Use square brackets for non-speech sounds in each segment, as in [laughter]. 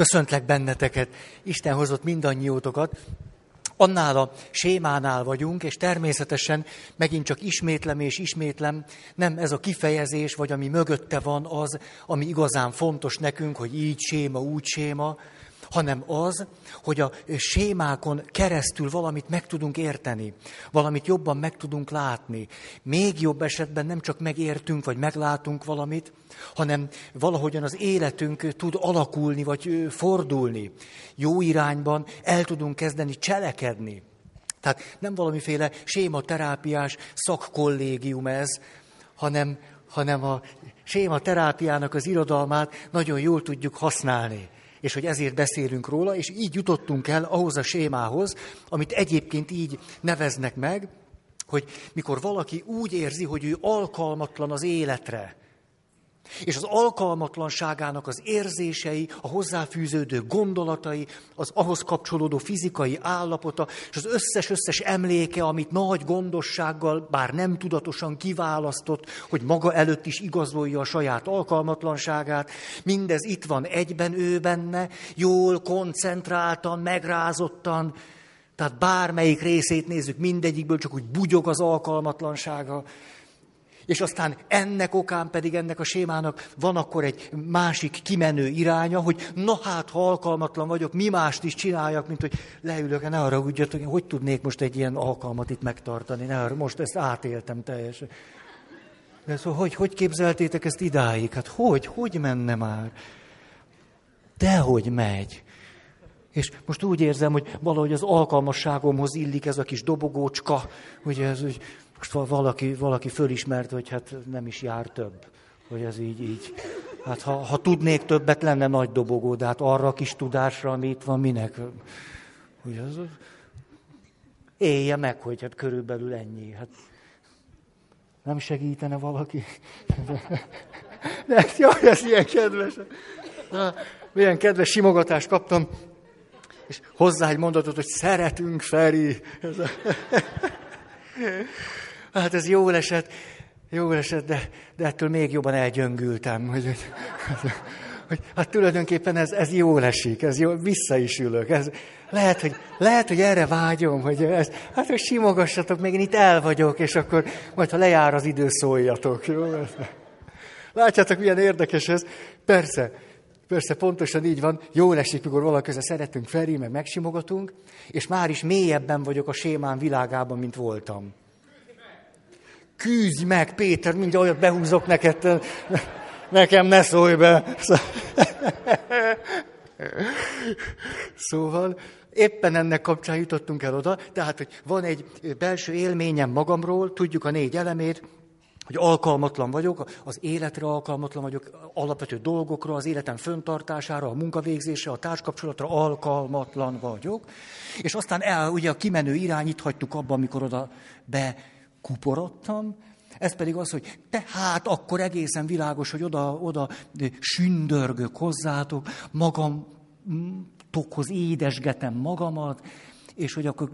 Köszöntlek benneteket, Isten hozott mindannyiótokat. Annál a sémánál vagyunk, és természetesen megint csak ismétlem és ismétlem, nem ez a kifejezés, vagy ami mögötte van az, ami igazán fontos nekünk, hogy így séma, úgy séma, hanem az, hogy a sémákon keresztül valamit meg tudunk érteni, valamit jobban meg tudunk látni. Még jobb esetben nem csak megértünk, vagy meglátunk valamit, hanem valahogyan az életünk tud alakulni, vagy fordulni. Jó irányban el tudunk kezdeni cselekedni. Tehát nem valamiféle sématerápiás szakkollégium ez, hanem, hanem a sématerápiának az irodalmát nagyon jól tudjuk használni és hogy ezért beszélünk róla, és így jutottunk el ahhoz a sémához, amit egyébként így neveznek meg, hogy mikor valaki úgy érzi, hogy ő alkalmatlan az életre, és az alkalmatlanságának az érzései, a hozzáfűződő gondolatai, az ahhoz kapcsolódó fizikai állapota, és az összes-összes emléke, amit nagy gondossággal, bár nem tudatosan kiválasztott, hogy maga előtt is igazolja a saját alkalmatlanságát, mindez itt van egyben ő benne, jól, koncentráltan, megrázottan, tehát bármelyik részét nézzük, mindegyikből csak úgy bugyog az alkalmatlansága, és aztán ennek okán pedig ennek a sémának van akkor egy másik kimenő iránya, hogy na hát, ha alkalmatlan vagyok, mi mást is csináljak, mint hogy leülök, ne arra hogy hogy tudnék most egy ilyen alkalmat itt megtartani, ne arra, most ezt átéltem teljesen. De szóval hogy, hogy képzeltétek ezt idáig? Hát hogy, hogy menne már? Dehogy megy. És most úgy érzem, hogy valahogy az alkalmasságomhoz illik ez a kis dobogócska, ugye ez úgy, most valaki, valaki fölismert, hogy hát nem is jár több. Hogy ez így, így. Hát ha, ha tudnék többet, lenne nagy dobogó, de hát arra a kis tudásra, ami itt van, minek? Hogy az, élje meg, hogy hát körülbelül ennyi. Hát nem segítene valaki? [laughs] De, jaj, ez ilyen kedves. Na, milyen kedves simogatást kaptam, és hozzá egy mondatot, hogy szeretünk, Feri. Ez a... [laughs] Hát ez jó esett, jó esett, de, de ettől még jobban elgyöngültem. Hogy, hogy, hogy, hát tulajdonképpen ez, ez jó esik, ez jó, vissza is ülök. Ez, lehet, hogy, lehet, hogy erre vágyom, hogy ez, hát hogy simogassatok, még én itt el vagyok, és akkor majd, ha lejár az idő, szóljatok. Jó? Látjátok, milyen érdekes ez? Persze, Persze, pontosan így van. Jó esik, mikor valaköze szeretünk felé, meg megsimogatunk, és már is mélyebben vagyok a sémán világában, mint voltam. Küzdj meg, Péter, mindjárt olyat behúzok neked, nekem ne szólj be. Szóval éppen ennek kapcsán jutottunk el oda, tehát, hogy van egy belső élményem magamról, tudjuk a négy elemét, hogy alkalmatlan vagyok, az életre alkalmatlan vagyok, alapvető dolgokra, az életem föntartására, a munkavégzésre, a társkapcsolatra alkalmatlan vagyok. És aztán el, ugye a kimenő irányt hagytuk abban, amikor oda bekuporodtam, ez pedig az, hogy tehát akkor egészen világos, hogy oda, oda sündörgök hozzátok, magam tokhoz édesgetem magamat, és hogy akkor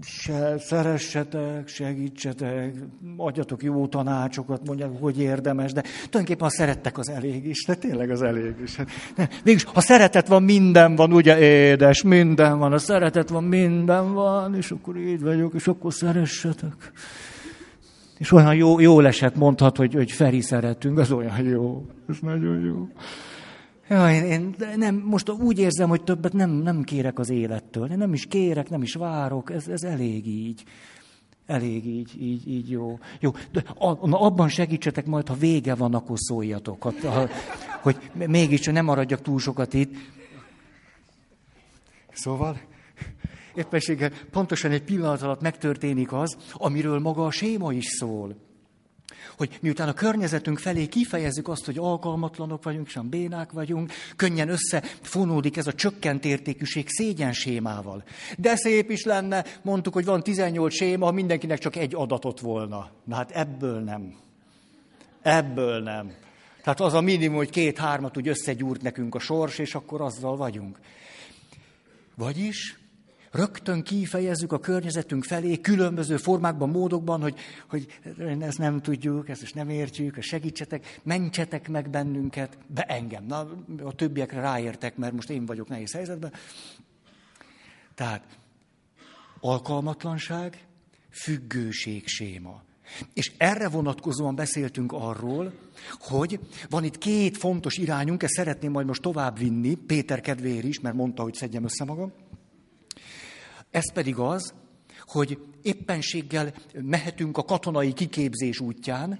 se, szeressetek, segítsetek, adjatok jó tanácsokat, mondják, hogy érdemes, de tulajdonképpen ha szerettek, az elég is, de tényleg az elég is. De, mégis, ha szeretet van, minden van, ugye édes, minden van, ha szeretet van, minden van, és akkor így vagyok, és akkor szeressetek. És olyan jó, jó esett mondhat, hogy, hogy Feri szeretünk, az olyan jó, ez nagyon jó. Ja, én, én nem, most úgy érzem, hogy többet nem, nem kérek az élettől. Én nem is kérek, nem is várok, ez, ez elég így. Elég így, így, így jó. Jó, de abban segítsetek majd, ha vége van, akkor szóljatok. Ha, ha, hogy mégis nem maradjak túl sokat itt. Szóval, éppenséggel pontosan egy pillanat alatt megtörténik az, amiről maga a séma is szól hogy miután a környezetünk felé kifejezzük azt, hogy alkalmatlanok vagyunk, és bénák vagyunk, könnyen összefonódik ez a csökkent értékűség szégyen sémával. De szép is lenne, mondtuk, hogy van 18 séma, ha mindenkinek csak egy adatot volna. Na hát ebből nem. Ebből nem. Tehát az a minimum, hogy két-hármat úgy összegyúrt nekünk a sors, és akkor azzal vagyunk. Vagyis Rögtön kifejezzük a környezetünk felé különböző formákban, módokban, hogy, hogy ezt nem tudjuk, ezt is nem értjük, segítsetek, mentsetek meg bennünket, be engem. Na, a többiekre ráértek, mert most én vagyok nehéz helyzetben. Tehát alkalmatlanság, függőség séma. És erre vonatkozóan beszéltünk arról, hogy van itt két fontos irányunk, ezt szeretném majd most tovább vinni, Péter kedvéért is, mert mondta, hogy szedjem össze magam. Ez pedig az, hogy éppenséggel mehetünk a katonai kiképzés útján,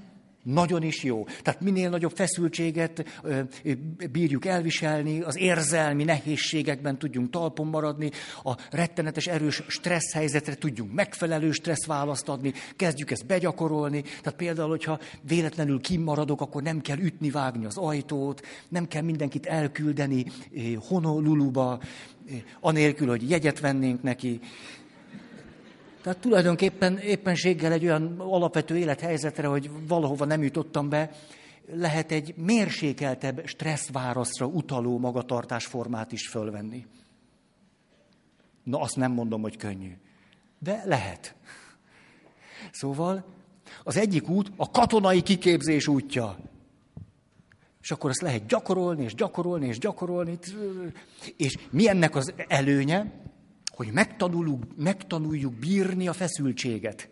nagyon is jó. Tehát minél nagyobb feszültséget bírjuk elviselni, az érzelmi nehézségekben tudjunk talpon maradni, a rettenetes erős stressz helyzetre tudjunk megfelelő stressz választ adni, kezdjük ezt begyakorolni. Tehát például, hogyha véletlenül kimaradok, akkor nem kell ütni, vágni az ajtót, nem kell mindenkit elküldeni Honoluluba, anélkül, hogy jegyet vennénk neki. Tehát tulajdonképpen éppenséggel egy olyan alapvető élethelyzetre, hogy valahova nem jutottam be, lehet egy mérsékeltebb stresszválaszra utaló magatartásformát is fölvenni. Na, azt nem mondom, hogy könnyű. De lehet. Szóval az egyik út a katonai kiképzés útja. És akkor ezt lehet gyakorolni, és gyakorolni, és gyakorolni. És mi ennek az előnye? Hogy megtanuljuk, megtanuljuk bírni a feszültséget.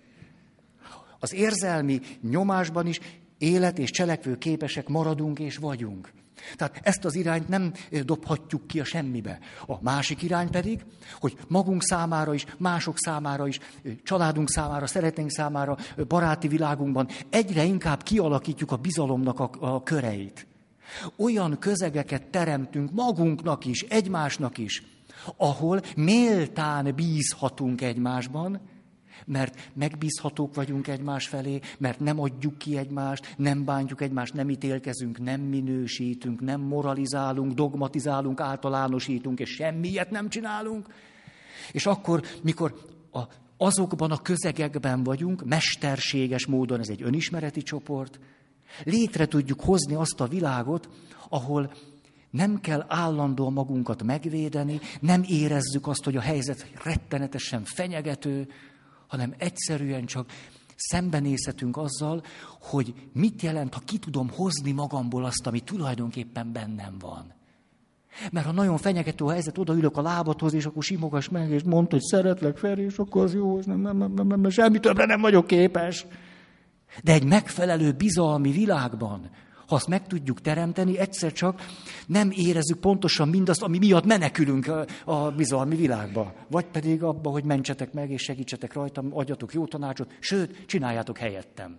Az érzelmi nyomásban is élet és cselekvő képesek maradunk és vagyunk. Tehát ezt az irányt nem dobhatjuk ki a semmibe. A másik irány pedig, hogy magunk számára is, mások számára is, családunk számára, szeretnénk számára, baráti világunkban egyre inkább kialakítjuk a bizalomnak a, a köreit. Olyan közegeket teremtünk magunknak is, egymásnak is, ahol méltán bízhatunk egymásban, mert megbízhatók vagyunk egymás felé, mert nem adjuk ki egymást, nem bántjuk egymást, nem ítélkezünk, nem minősítünk, nem moralizálunk, dogmatizálunk, általánosítunk, és semmiet nem csinálunk. És akkor, mikor a, azokban a közegekben vagyunk, mesterséges módon, ez egy önismereti csoport, létre tudjuk hozni azt a világot, ahol nem kell állandóan magunkat megvédeni, nem érezzük azt, hogy a helyzet rettenetesen fenyegető, hanem egyszerűen csak szembenézhetünk azzal, hogy mit jelent, ha ki tudom hozni magamból azt, ami tulajdonképpen bennem van. Mert ha nagyon fenyegető a helyzet, odaülök a lábathoz, és akkor simogass meg, és mondd, hogy szeretlek, Feri, és akkor az jó, és nem, nem, nem, nem, nem, semmi többre nem vagyok képes. De egy megfelelő bizalmi világban, ha azt meg tudjuk teremteni, egyszer csak nem érezzük pontosan mindazt, ami miatt menekülünk a bizalmi világba. Vagy pedig abba, hogy mentsetek meg és segítsetek rajtam, adjatok jó tanácsot, sőt, csináljátok helyettem.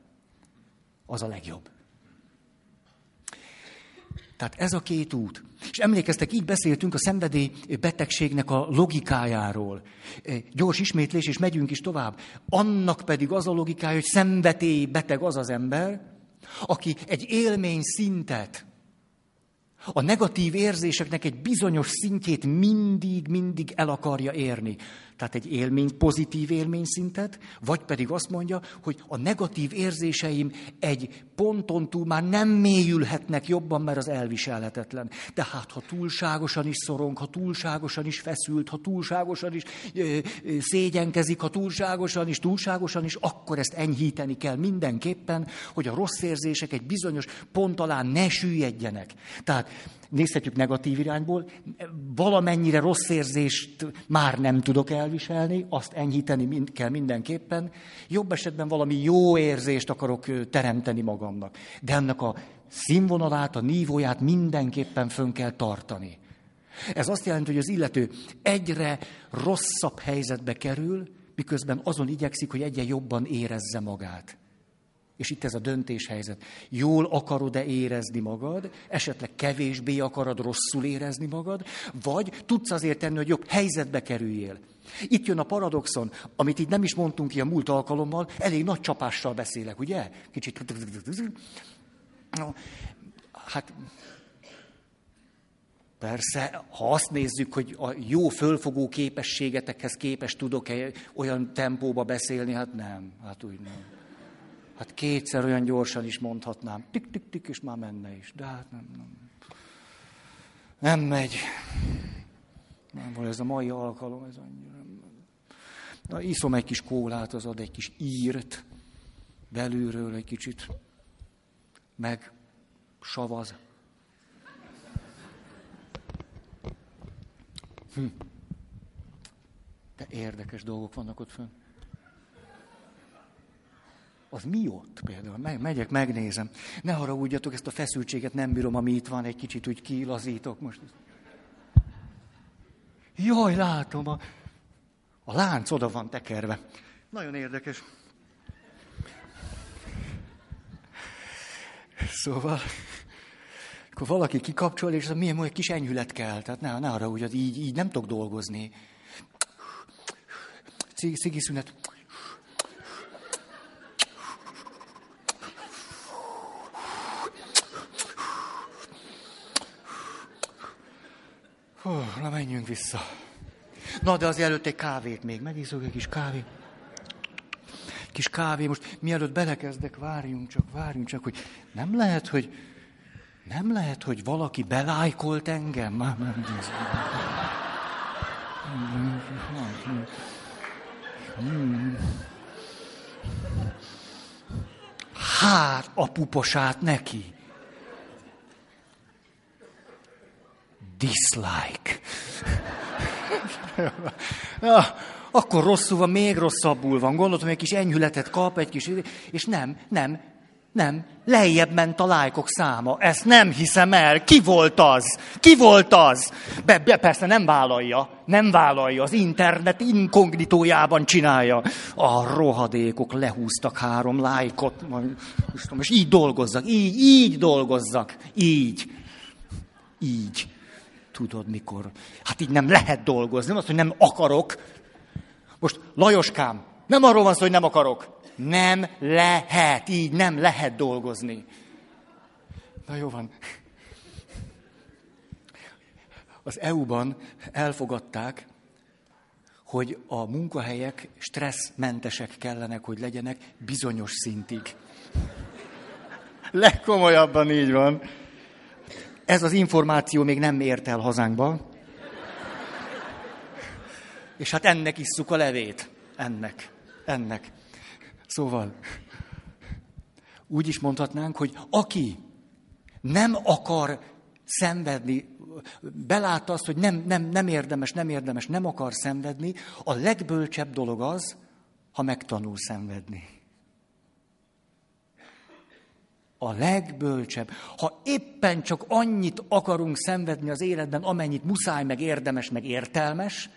Az a legjobb. Tehát ez a két út. És emlékeztek, így beszéltünk a szenvedély betegségnek a logikájáról. Gyors ismétlés, és megyünk is tovább. Annak pedig az a logikája, hogy szenvedély beteg az az ember, aki egy élmény szintet, a negatív érzéseknek egy bizonyos szintjét mindig, mindig el akarja érni tehát egy élmény, pozitív élményszintet, vagy pedig azt mondja, hogy a negatív érzéseim egy ponton túl már nem mélyülhetnek jobban, mert az elviselhetetlen. Tehát ha túlságosan is szorong, ha túlságosan is feszült, ha túlságosan is ö, ö, szégyenkezik, ha túlságosan is, túlságosan is, akkor ezt enyhíteni kell mindenképpen, hogy a rossz érzések egy bizonyos pont alá ne süllyedjenek. Tehát nézhetjük negatív irányból, valamennyire rossz érzést már nem tudok elviselni, azt enyhíteni kell mindenképpen. Jobb esetben valami jó érzést akarok teremteni magamnak. De ennek a színvonalát, a nívóját mindenképpen fönn kell tartani. Ez azt jelenti, hogy az illető egyre rosszabb helyzetbe kerül, miközben azon igyekszik, hogy egyre jobban érezze magát. És itt ez a döntéshelyzet. Jól akarod-e érezni magad, esetleg kevésbé akarod rosszul érezni magad, vagy tudsz azért tenni, hogy jobb helyzetbe kerüljél. Itt jön a paradoxon, amit itt nem is mondtunk ki a múlt alkalommal, elég nagy csapással beszélek, ugye? Kicsit... Hát Persze, ha azt nézzük, hogy a jó fölfogó képességetekhez képes tudok-e olyan tempóba beszélni, hát nem, hát úgy nem. Hát kétszer olyan gyorsan is mondhatnám. Tik-tik-tik, és már menne is. De hát nem, nem. Nem megy. Nem volt ez a mai alkalom, ez annyira Na, iszom egy kis kólát, az ad egy kis írt, belülről egy kicsit, meg savaz. Hm. De érdekes dolgok vannak ott fönn. Az mi ott például? Me- megyek, megnézem. Ne haragudjatok, ezt a feszültséget nem bírom, ami itt van, egy kicsit úgy kilazítok most. Jaj, látom, a, a lánc oda van tekerve. Nagyon érdekes. Szóval, akkor valaki kikapcsol, és az milyen egy kis enyhület kell. Tehát ne, ne arra úgy, így, így nem tudok dolgozni. Szigi Hú, na menjünk vissza. Na, de az előtt egy kávét még. Megiszok egy kis kávét. Kis kávé. Most mielőtt belekezdek, várjunk csak, várjunk csak, hogy nem lehet, hogy nem lehet, hogy valaki belájkolt engem? Már nem Hát, a puposát neki. Dislike. [laughs] ja, akkor rosszul van, még rosszabbul van. Gondoltam, egy kis enyhületet kap, egy kis... És nem, nem, nem, lejjebb ment a lájkok száma. Ezt nem hiszem el. Ki volt az? Ki volt az? Be, be, persze nem vállalja. Nem vállalja. Az internet inkognitójában csinálja. A rohadékok lehúztak három lájkot. És így dolgozzak. Így, így dolgozzak. Így. Így. Tudod mikor? Hát így nem lehet dolgozni. Nem az, hogy nem akarok. Most Lajoskám, nem arról van szó, hogy nem akarok. Nem lehet, így nem lehet dolgozni. Na jó van. Az EU-ban elfogadták, hogy a munkahelyek stresszmentesek kellenek, hogy legyenek bizonyos szintig. Legkomolyabban így van. Ez az információ még nem ért el hazánkba. És hát ennek isszuk a levét. Ennek. Ennek. Szóval, úgy is mondhatnánk, hogy aki nem akar szenvedni, belátta azt, hogy nem, nem, nem érdemes, nem érdemes, nem akar szenvedni, a legbölcsebb dolog az, ha megtanul szenvedni. A legbölcsebb. Ha éppen csak annyit akarunk szenvedni az életben, amennyit muszáj, meg érdemes, meg értelmes,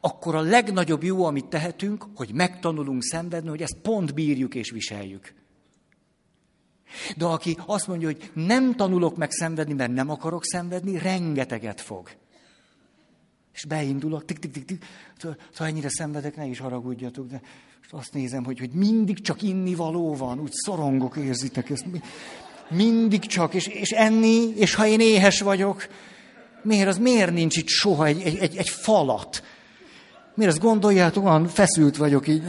akkor a legnagyobb jó, amit tehetünk, hogy megtanulunk szenvedni, hogy ezt pont bírjuk és viseljük. De aki azt mondja, hogy nem tanulok meg szenvedni, mert nem akarok szenvedni, rengeteget fog. És beindulok, tik, tik, tik, tik. Ha ennyire szenvedek, ne is haragudjatok, de azt nézem, hogy, hogy mindig csak inni való van, úgy szorongok, érzitek ezt. Mindig csak, és, és enni, és ha én éhes vagyok, miért az miért nincs itt soha egy, egy, egy, egy falat? Miért azt gondoljátok, olyan feszült vagyok így.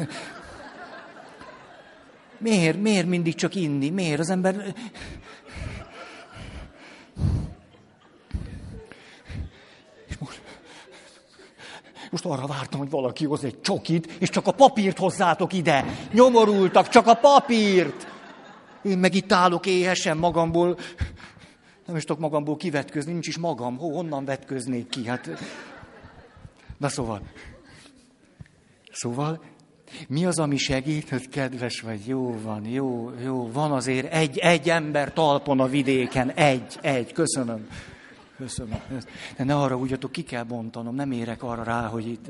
Miért, miért mindig csak inni? Miért az ember... most arra vártam, hogy valaki hoz egy csokit, és csak a papírt hozzátok ide. Nyomorultak, csak a papírt. Én meg itt állok éhesen magamból. Nem is tudok magamból kivetközni, nincs is magam. Hó, honnan vetköznék ki? Hát... Na szóval, Szóval, mi az, ami segít, hogy kedves vagy, jó van, jó, jó, van azért egy, egy ember talpon a vidéken, egy, egy, köszönöm. Köszönöm. De ne arra úgy, ki kell bontanom, nem érek arra rá, hogy itt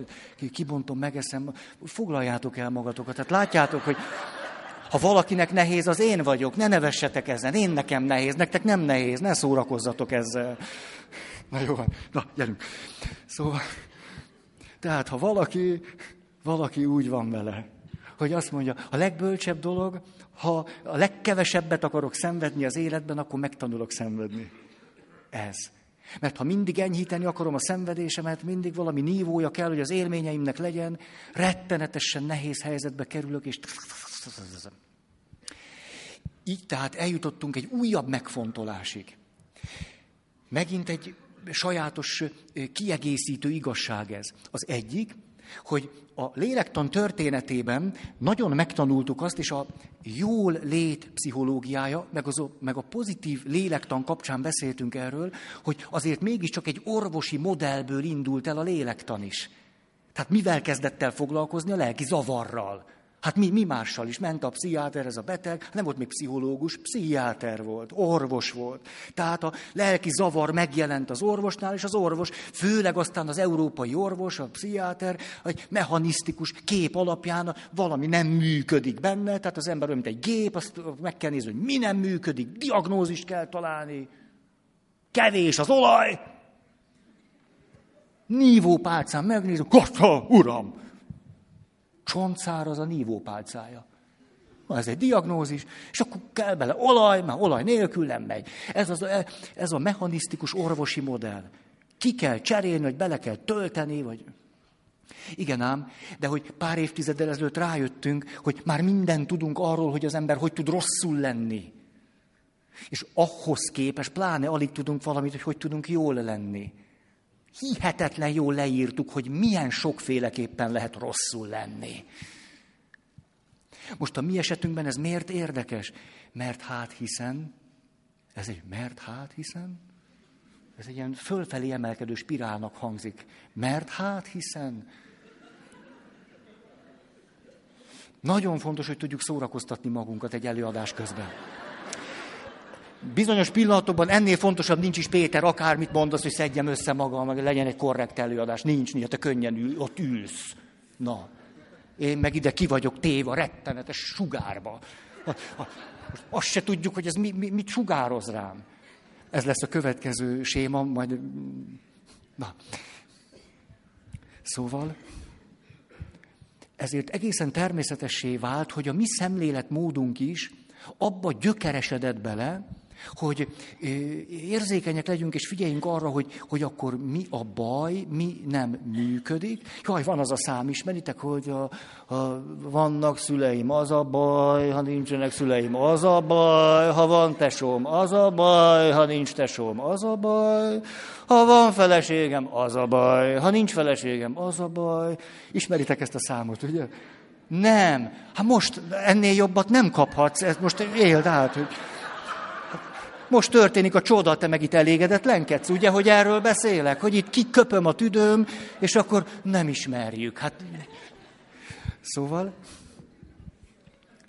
kibontom, megeszem. Foglaljátok el magatokat. Tehát látjátok, hogy ha valakinek nehéz, az én vagyok. Ne nevessetek ezen. Én nekem nehéz, nektek nem nehéz. Ne szórakozzatok ezzel. Na jó, na, gyerünk. Szóval, tehát ha valaki valaki úgy van vele, hogy azt mondja, a legbölcsebb dolog, ha a legkevesebbet akarok szenvedni az életben, akkor megtanulok szenvedni. Ez. Mert ha mindig enyhíteni akarom a szenvedésemet, mindig valami nívója kell, hogy az élményeimnek legyen, rettenetesen nehéz helyzetbe kerülök, és... Így tehát eljutottunk egy újabb megfontolásig. Megint egy sajátos kiegészítő igazság ez. Az egyik, hogy a lélektan történetében nagyon megtanultuk azt, és a jól lét pszichológiája, meg, az, meg a pozitív lélektan kapcsán beszéltünk erről, hogy azért mégiscsak egy orvosi modellből indult el a lélektan is. Tehát mivel kezdett el foglalkozni? A lelki zavarral. Hát mi, mi mással is? Ment a pszichiáter, ez a beteg, nem volt még pszichológus, pszichiáter volt, orvos volt. Tehát a lelki zavar megjelent az orvosnál, és az orvos, főleg aztán az európai orvos, a pszichiáter, egy mechanisztikus kép alapján valami nem működik benne, tehát az ember olyan, mint egy gép, azt meg kell nézni, hogy mi nem működik, diagnózist kell találni, kevés az olaj, nívópálcán megnézem, kata, uram, csontszáraz a nívópálcája. Ez egy diagnózis, és akkor kell bele olaj, már olaj nélkül nem megy. Ez, az, ez a mechanisztikus orvosi modell. Ki kell cserélni, vagy bele kell tölteni, vagy... Igen ám, de hogy pár évtizeddel ezelőtt rájöttünk, hogy már mindent tudunk arról, hogy az ember hogy tud rosszul lenni. És ahhoz képes, pláne alig tudunk valamit, hogy hogy tudunk jól lenni. Hihetetlen jól leírtuk, hogy milyen sokféleképpen lehet rosszul lenni. Most a mi esetünkben ez miért érdekes? Mert hát hiszen, ez egy mert hát hiszen, ez egy ilyen fölfelé emelkedő spirálnak hangzik. Mert hát hiszen, nagyon fontos, hogy tudjuk szórakoztatni magunkat egy előadás közben. Bizonyos pillanatokban ennél fontosabb nincs is Péter, akármit mondasz, hogy szedjem össze magam, meg legyen egy korrekt előadás. Nincs, nincs, te könnyen ül, ott ülsz. Na, én meg ide ki vagyok téva, rettenetes sugárba. A, a, azt se tudjuk, hogy ez mi, mi, mit sugároz rám. Ez lesz a következő séma, majd... Na. Szóval, ezért egészen természetessé vált, hogy a mi szemléletmódunk is abba gyökeresedett bele, hogy érzékenyek legyünk, és figyeljünk arra, hogy, hogy akkor mi a baj, mi nem működik. Jaj, van az a szám, ismeritek, hogy a, a, vannak szüleim, az a baj, ha nincsenek szüleim, az a baj, ha van tesóm, az a baj, ha nincs tesóm, az a baj, ha van feleségem, az a baj, ha nincs feleségem, az a baj. Ismeritek ezt a számot, ugye? Nem. Hát most ennél jobbat nem kaphatsz, ezt most éld át, hogy most történik a csoda, te meg itt elégedetlenkedsz, ugye, hogy erről beszélek, hogy itt kiköpöm a tüdőm, és akkor nem ismerjük. Hát, szóval,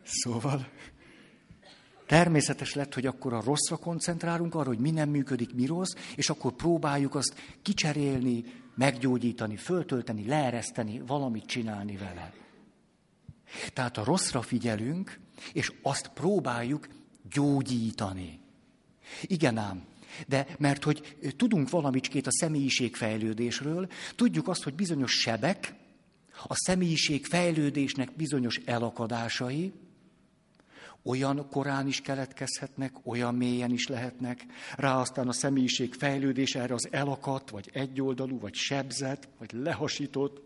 szóval, természetes lett, hogy akkor a rosszra koncentrálunk, arra, hogy mi nem működik, mi rossz, és akkor próbáljuk azt kicserélni, meggyógyítani, föltölteni, leereszteni, valamit csinálni vele. Tehát a rosszra figyelünk, és azt próbáljuk gyógyítani. Igen ám. De mert hogy tudunk valamicskét a személyiségfejlődésről, tudjuk azt, hogy bizonyos sebek, a személyiség fejlődésnek bizonyos elakadásai, olyan korán is keletkezhetnek, olyan mélyen is lehetnek, rá aztán a személyiség fejlődés erre az elakadt, vagy egyoldalú, vagy sebzett, vagy lehasított,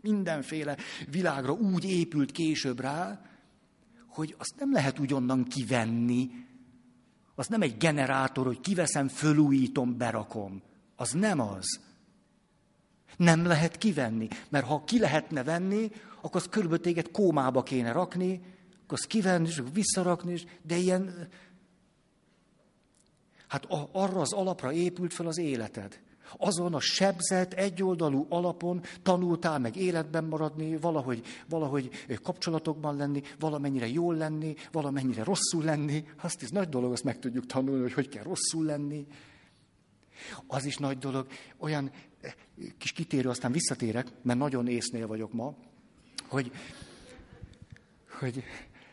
mindenféle világra úgy épült később rá, hogy azt nem lehet ugyannan kivenni, az nem egy generátor, hogy kiveszem, fölújítom, berakom. Az nem az. Nem lehet kivenni, mert ha ki lehetne venni, akkor az körülbelül téged kómába kéne rakni, akkor azt kivenni, és visszarakni, de ilyen... Hát arra az alapra épült fel az életed. Azon a sebzett, egyoldalú alapon tanultál meg életben maradni, valahogy, valahogy kapcsolatokban lenni, valamennyire jól lenni, valamennyire rosszul lenni. Azt is nagy dolog, azt meg tudjuk tanulni, hogy hogy kell rosszul lenni. Az is nagy dolog. Olyan eh, kis kitérő, aztán visszatérek, mert nagyon észnél vagyok ma, hogy, hogy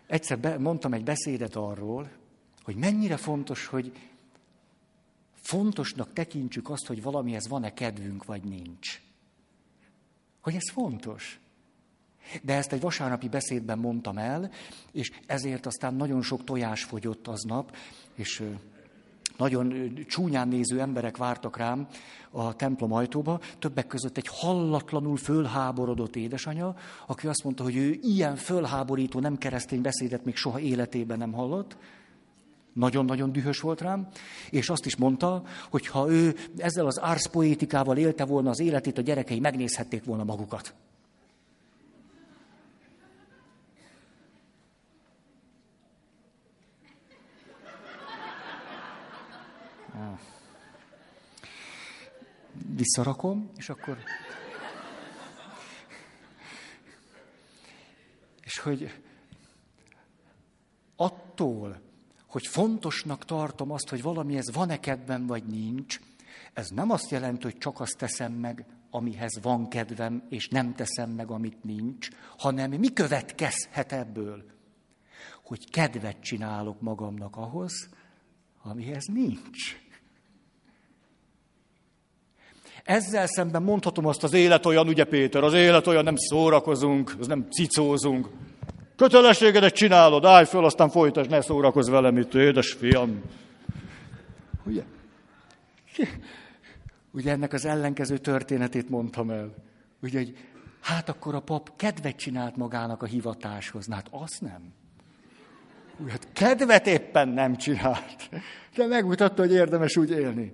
egyszer be, mondtam egy beszédet arról, hogy mennyire fontos, hogy fontosnak tekintsük azt, hogy valamihez van-e kedvünk, vagy nincs. Hogy ez fontos. De ezt egy vasárnapi beszédben mondtam el, és ezért aztán nagyon sok tojás fogyott aznap, és nagyon csúnyán néző emberek vártak rám a templom ajtóba, többek között egy hallatlanul fölháborodott édesanya, aki azt mondta, hogy ő ilyen fölháborító, nem keresztény beszédet még soha életében nem hallott, nagyon-nagyon dühös volt rám, és azt is mondta, hogy ha ő ezzel az árszpoétikával élte volna az életét, a gyerekei megnézhették volna magukat. Ah. Visszarakom, és akkor... És hogy attól, hogy fontosnak tartom azt, hogy valami ez van-e kedvem, vagy nincs, ez nem azt jelenti, hogy csak azt teszem meg, amihez van kedvem, és nem teszem meg, amit nincs, hanem mi következhet ebből? Hogy kedvet csinálok magamnak ahhoz, amihez nincs. Ezzel szemben mondhatom azt, az élet olyan, ugye Péter, az élet olyan, nem szórakozunk, az nem cicózunk. Kötelességedet csinálod, állj föl, aztán folytasd, ne szórakozz velem itt, édes fiam. Ugye? Ugye ennek az ellenkező történetét mondtam el. Ugye, hogy hát akkor a pap kedvet csinált magának a hivatáshoz. Na hát azt nem. Ugye, hát kedvet éppen nem csinált. De megmutatta, hogy érdemes úgy élni.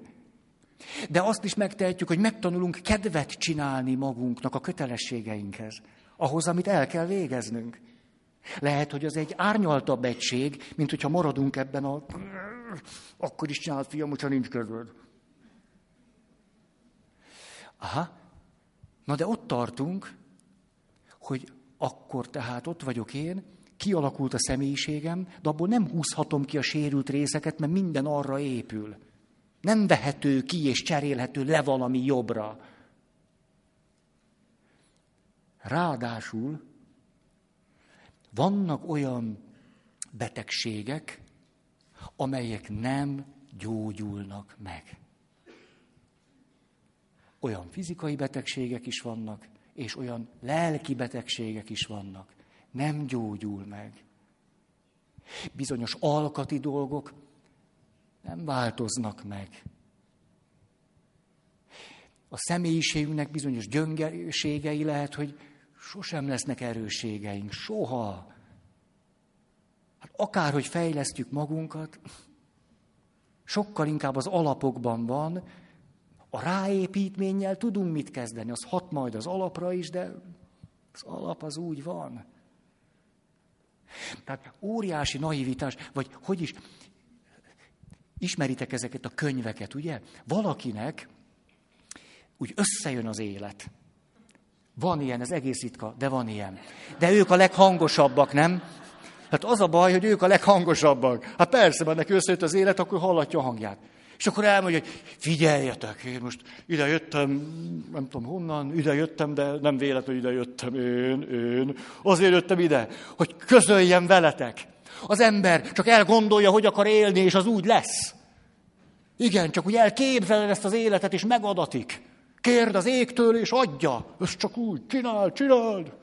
De azt is megtehetjük, hogy megtanulunk kedvet csinálni magunknak a kötelességeinkhez. Ahhoz, amit el kell végeznünk. Lehet, hogy az egy árnyaltabb egység, mint hogyha maradunk ebben a... Akkor is csinált, fiam, hogyha nincs kedved. Aha, na de ott tartunk, hogy akkor tehát ott vagyok én, kialakult a személyiségem, de abból nem húzhatom ki a sérült részeket, mert minden arra épül. Nem vehető ki és cserélhető le valami jobbra. Ráadásul vannak olyan betegségek, amelyek nem gyógyulnak meg. Olyan fizikai betegségek is vannak, és olyan lelki betegségek is vannak. Nem gyógyul meg. Bizonyos alkati dolgok nem változnak meg. A személyiségünknek bizonyos gyöngeségei lehet, hogy sosem lesznek erősségeink, soha. Hát akárhogy fejlesztjük magunkat, sokkal inkább az alapokban van, a ráépítménnyel tudunk mit kezdeni, az hat majd az alapra is, de az alap az úgy van. Tehát óriási naivitás, vagy hogy is, ismeritek ezeket a könyveket, ugye? Valakinek úgy összejön az élet. Van ilyen, ez egész ritka, de van ilyen. De ők a leghangosabbak, nem? Hát az a baj, hogy ők a leghangosabbak. Hát persze, mert neki összejött az élet, akkor hallatja a hangját. És akkor elmondja, hogy figyeljetek, én most ide jöttem, nem tudom honnan, ide jöttem, de nem véletlenül ide jöttem, én, én. Azért jöttem ide, hogy közöljem veletek. Az ember csak elgondolja, hogy akar élni, és az úgy lesz. Igen, csak úgy elképzeled ezt az életet, és megadatik. Kérd az égtől, és adja. Ez csak úgy, csinál, csináld.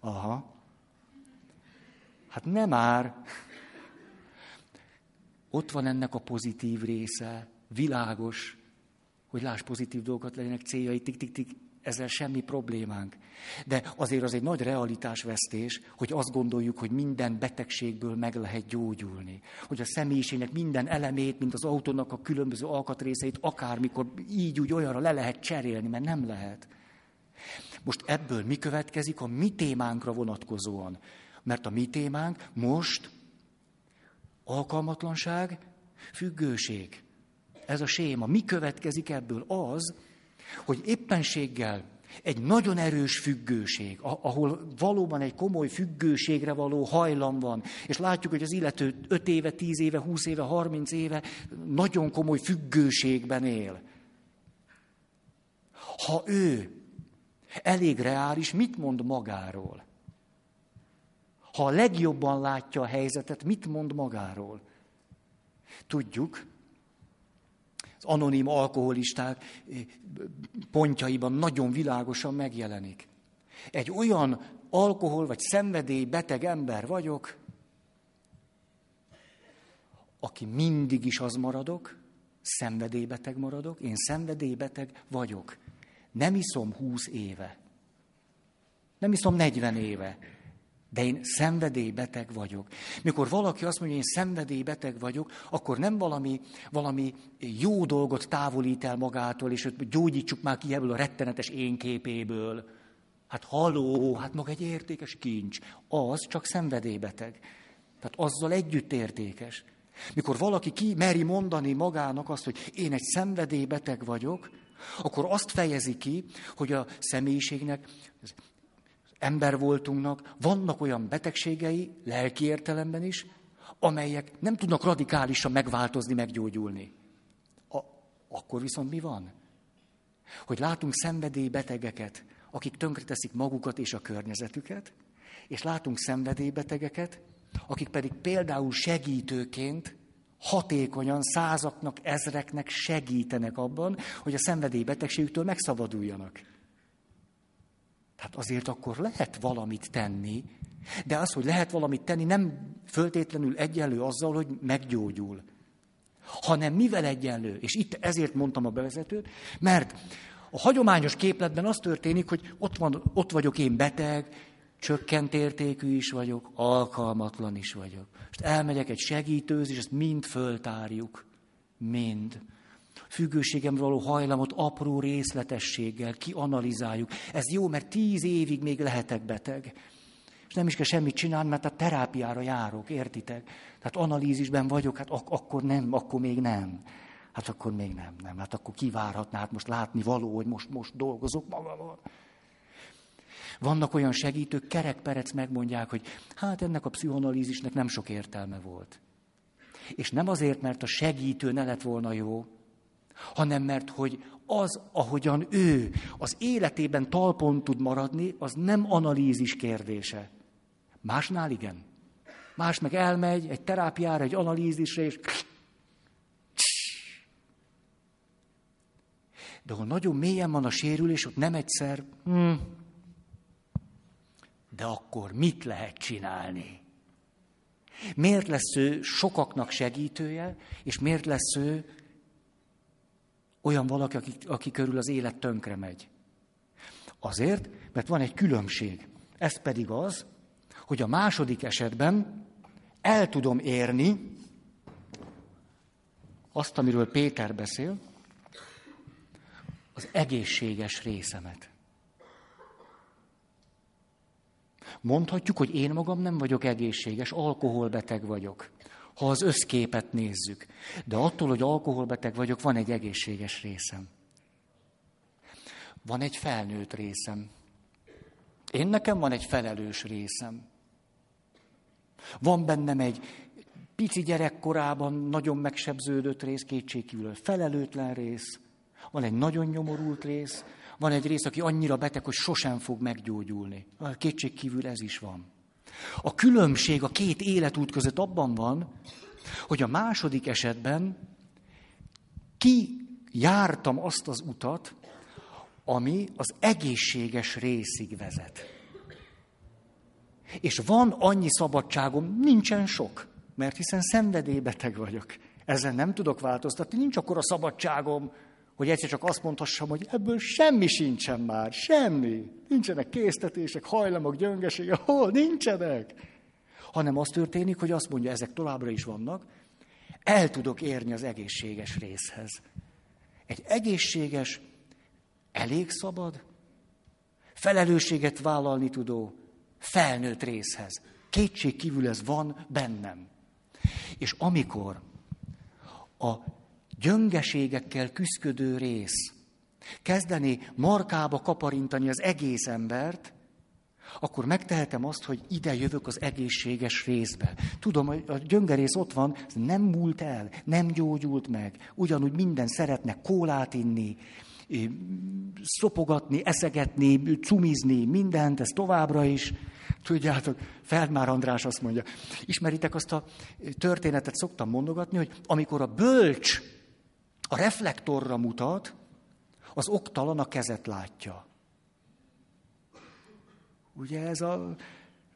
Aha. Hát nem már. Ott van ennek a pozitív része, világos, hogy láss pozitív dolgokat, legyenek céljai, tik-tik-tik, ezzel semmi problémánk. De azért az egy nagy realitásvesztés, hogy azt gondoljuk, hogy minden betegségből meg lehet gyógyulni. Hogy a személyiségnek minden elemét, mint az autónak a különböző alkatrészeit akármikor így úgy olyanra le lehet cserélni, mert nem lehet. Most ebből mi következik a mi témánkra vonatkozóan? Mert a mi témánk most Alkalmatlanság, függőség. Ez a séma. Mi következik ebből? Az, hogy éppenséggel egy nagyon erős függőség, ahol valóban egy komoly függőségre való hajlam van, és látjuk, hogy az illető 5 éve, 10 éve, 20 éve, 30 éve nagyon komoly függőségben él. Ha ő elég reális, mit mond magáról? Ha a legjobban látja a helyzetet, mit mond magáról? Tudjuk, az anonim alkoholisták eh, pontjaiban nagyon világosan megjelenik. Egy olyan alkohol vagy szenvedély beteg ember vagyok, aki mindig is az maradok, szenvedélybeteg maradok, én szenvedélybeteg vagyok. Nem iszom húsz éve. Nem iszom 40 éve. De én szenvedélybeteg vagyok. Mikor valaki azt mondja, hogy én szenvedélybeteg vagyok, akkor nem valami, valami jó dolgot távolít el magától, és gyógyítsuk már ki ebből a rettenetes én képéből. Hát haló, hát maga egy értékes kincs. Az csak szenvedélybeteg. Tehát azzal együtt értékes. Mikor valaki ki meri mondani magának azt, hogy én egy szenvedélybeteg vagyok, akkor azt fejezi ki, hogy a személyiségnek, ember voltunknak vannak olyan betegségei, lelki értelemben is, amelyek nem tudnak radikálisan megváltozni, meggyógyulni. A, akkor viszont mi van? Hogy látunk szenvedélybetegeket, akik tönkreteszik magukat és a környezetüket, és látunk szenvedélybetegeket, akik pedig például segítőként hatékonyan százaknak, ezreknek segítenek abban, hogy a szenvedélybetegségüktől megszabaduljanak. Tehát azért akkor lehet valamit tenni, de az, hogy lehet valamit tenni, nem föltétlenül egyenlő azzal, hogy meggyógyul. Hanem mivel egyenlő? És itt ezért mondtam a bevezetőt, mert a hagyományos képletben az történik, hogy ott, van, ott vagyok én beteg, csökkent értékű is vagyok, alkalmatlan is vagyok. Most elmegyek egy segítőz, és ezt mind föltárjuk. Mind. Függőségemről való hajlamot apró részletességgel kianalizáljuk. Ez jó, mert tíz évig még lehetek beteg. És nem is kell semmit csinálni, mert a terápiára járok, értitek? Tehát analízisben vagyok, hát ak- akkor nem, akkor még nem. Hát akkor még nem, nem. Hát akkor kivárhatná, hát most látni való, hogy most, most dolgozok magamon. Vannak olyan segítők, kerekperec megmondják, hogy hát ennek a pszichoanalízisnek nem sok értelme volt. És nem azért, mert a segítő ne lett volna jó, hanem mert hogy az, ahogyan ő az életében talpon tud maradni, az nem analízis kérdése. Másnál igen. Más meg elmegy egy terápiára, egy analízisre, és de ahol nagyon mélyen van a sérülés, ott nem egyszer, hmm, de akkor mit lehet csinálni? Miért lesz ő sokaknak segítője, és miért lesz ő olyan valaki, aki, aki körül az élet tönkre megy? Azért, mert van egy különbség. Ez pedig az, hogy a második esetben el tudom érni azt, amiről Péter beszél, az egészséges részemet. Mondhatjuk, hogy én magam nem vagyok egészséges, alkoholbeteg vagyok, ha az összképet nézzük. De attól, hogy alkoholbeteg vagyok, van egy egészséges részem. Van egy felnőtt részem. Én nekem van egy felelős részem. Van bennem egy pici gyerekkorában nagyon megsebződött rész, kétségkívül felelőtlen rész. Van egy nagyon nyomorult rész, van egy rész, aki annyira beteg, hogy sosem fog meggyógyulni. Kétség kívül ez is van. A különbség a két életút között abban van, hogy a második esetben ki jártam azt az utat, ami az egészséges részig vezet. És van annyi szabadságom, nincsen sok, mert hiszen szenvedélybeteg vagyok. Ezzel nem tudok változtatni, nincs akkor a szabadságom, hogy egyszer csak azt mondhassam, hogy ebből semmi sincsen már, semmi. Nincsenek késztetések, hajlamok, gyöngesége, [laughs] hol nincsenek. Hanem az történik, hogy azt mondja, ezek továbbra is vannak, el tudok érni az egészséges részhez. Egy egészséges, elég szabad, felelősséget vállalni tudó, felnőtt részhez. Kétség kívül ez van bennem. És amikor a gyöngeségekkel küszködő rész kezdeni markába kaparintani az egész embert, akkor megtehetem azt, hogy ide jövök az egészséges részbe. Tudom, hogy a gyöngerész ott van, nem múlt el, nem gyógyult meg. Ugyanúgy minden szeretne kólát inni, szopogatni, eszegetni, cumizni, mindent, ez továbbra is. Tudjátok, Feldmár András azt mondja, ismeritek azt a történetet, szoktam mondogatni, hogy amikor a bölcs a reflektorra mutat, az oktalan a kezet látja. Ugye ez a...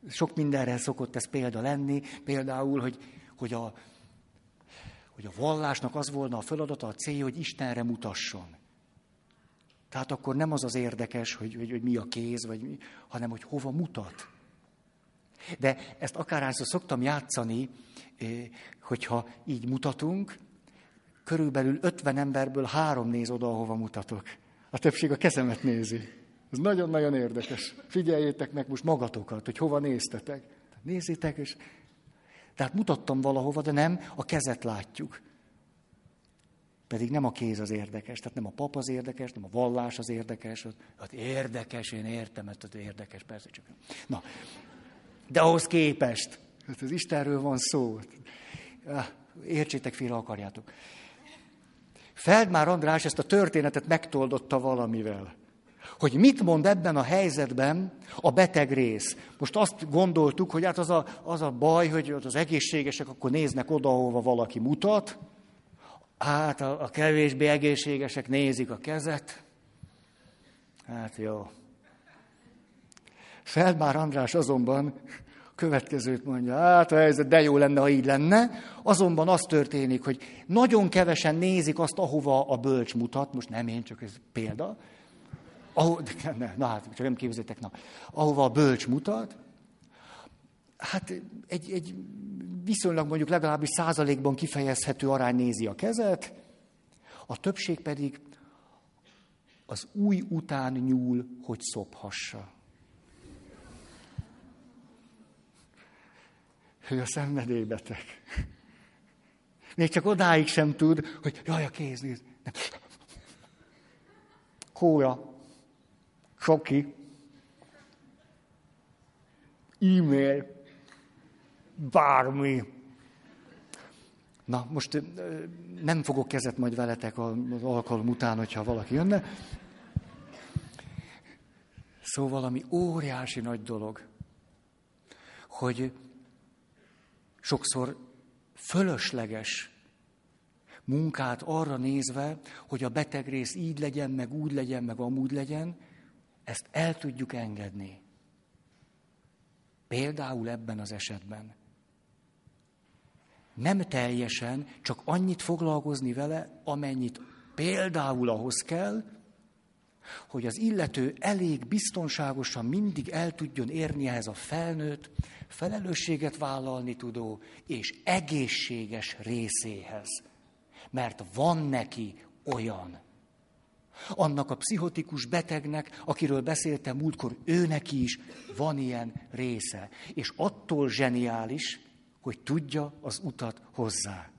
Sok mindenre szokott ez példa lenni, például, hogy, hogy, a, hogy a vallásnak az volna a feladata, a célja, hogy Istenre mutasson. Tehát akkor nem az az érdekes, hogy, hogy, hogy mi a kéz, vagy mi, hanem hogy hova mutat. De ezt akárhányszor szoktam játszani, eh, hogyha így mutatunk, körülbelül 50 emberből három néz oda, ahova mutatok. A többség a kezemet nézi. Ez nagyon-nagyon érdekes. Figyeljétek meg most magatokat, hogy hova néztetek. Nézzétek, és... Tehát mutattam valahova, de nem, a kezet látjuk. Pedig nem a kéz az érdekes, tehát nem a pap az érdekes, nem a vallás az érdekes. Hát érdekes, én értem, ez érdekes, persze csak. Na, de ahhoz képest, hát az Istenről van szó. Értsétek félre, akarjátok. Feldmár András ezt a történetet megtoldotta valamivel. Hogy mit mond ebben a helyzetben a beteg rész. Most azt gondoltuk, hogy hát az a, az a baj, hogy az egészségesek akkor néznek oda, ahova valaki mutat, Hát a, a kevésbé egészségesek nézik a kezet. Hát jó. Feldmár András azonban következőt mondja, hát a helyzet, de jó lenne, ha így lenne. Azonban az történik, hogy nagyon kevesen nézik azt, ahova a bölcs mutat, most nem én, csak ez példa, ahol, ne, na hát, csak nem képzétek, na, ahova a bölcs mutat, hát egy, egy viszonylag mondjuk legalábbis százalékban kifejezhető arány nézi a kezet, a többség pedig az új után nyúl, hogy szophassa. Ő a szenvedélybeteg. Még csak odáig sem tud, hogy jaj, a kéz, néz. Nem. Kóra, soki, e-mail, bármi. Na, most nem fogok kezet majd veletek az alkalom után, hogyha valaki jönne. Szóval ami óriási nagy dolog, hogy sokszor fölösleges munkát arra nézve, hogy a beteg rész így legyen, meg úgy legyen, meg amúgy legyen, ezt el tudjuk engedni. Például ebben az esetben nem teljesen, csak annyit foglalkozni vele, amennyit például ahhoz kell, hogy az illető elég biztonságosan mindig el tudjon érni ehhez a felnőtt, felelősséget vállalni tudó és egészséges részéhez. Mert van neki olyan. Annak a pszichotikus betegnek, akiről beszéltem múltkor, ő neki is van ilyen része. És attól zseniális, hogy tudja az utat hozzá.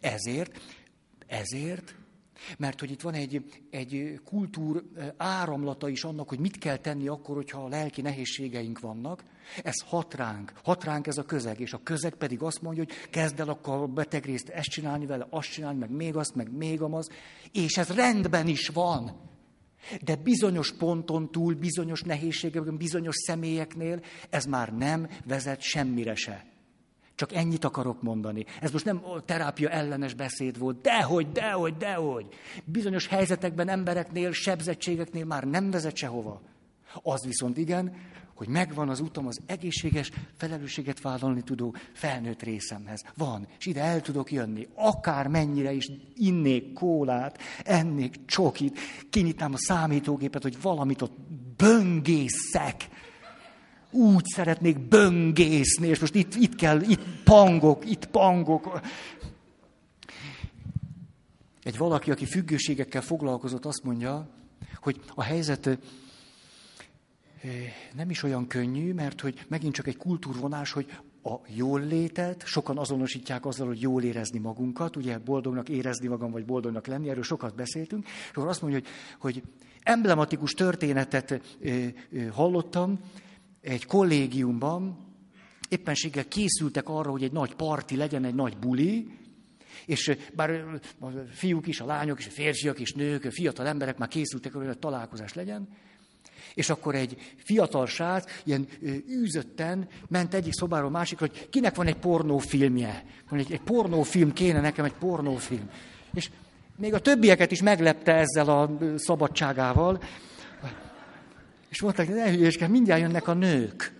Ezért, ezért, mert hogy itt van egy, egy kultúr áramlata is annak, hogy mit kell tenni akkor, hogyha a lelki nehézségeink vannak, ez hat ránk. Hat ránk ez a közeg, és a közeg pedig azt mondja, hogy kezd el akkor a beteg részt ezt csinálni vele, azt csinálni, meg még azt, meg még amaz, és ez rendben is van. De bizonyos ponton túl, bizonyos nehézségekben, bizonyos személyeknél ez már nem vezet semmire se. Csak ennyit akarok mondani. Ez most nem terápia ellenes beszéd volt. Dehogy, dehogy, dehogy. Bizonyos helyzetekben, embereknél, sebzettségeknél már nem vezet sehova. Az viszont igen, hogy megvan az utam az egészséges, felelősséget vállalni tudó felnőtt részemhez. Van, és ide el tudok jönni. Akár mennyire is innék kólát, ennék csokit, kinyitnám a számítógépet, hogy valamit ott böngészek. Úgy szeretnék böngészni, és most itt, itt kell, itt pangok, itt pangok. Egy valaki, aki függőségekkel foglalkozott, azt mondja, hogy a helyzet nem is olyan könnyű, mert hogy megint csak egy kultúrvonás, hogy a jól létet, sokan azonosítják azzal, hogy jól érezni magunkat, ugye boldognak érezni magam, vagy boldognak lenni, erről sokat beszéltünk, és akkor azt mondja, hogy, hogy emblematikus történetet hallottam egy kollégiumban, éppenséggel készültek arra, hogy egy nagy parti legyen, egy nagy buli, és bár a fiúk is, a lányok is, a férfiak is, nők, a fiatal emberek már készültek arra, hogy találkozás legyen, és akkor egy fiatal srác ilyen űzötten ment egyik szobáról másikra, hogy kinek van egy pornófilmje. Egy, egy pornófilm kéne nekem, egy pornófilm. És még a többieket is meglepte ezzel a szabadságával. És mondták, ne hülyeskedj, mindjárt jönnek a nők.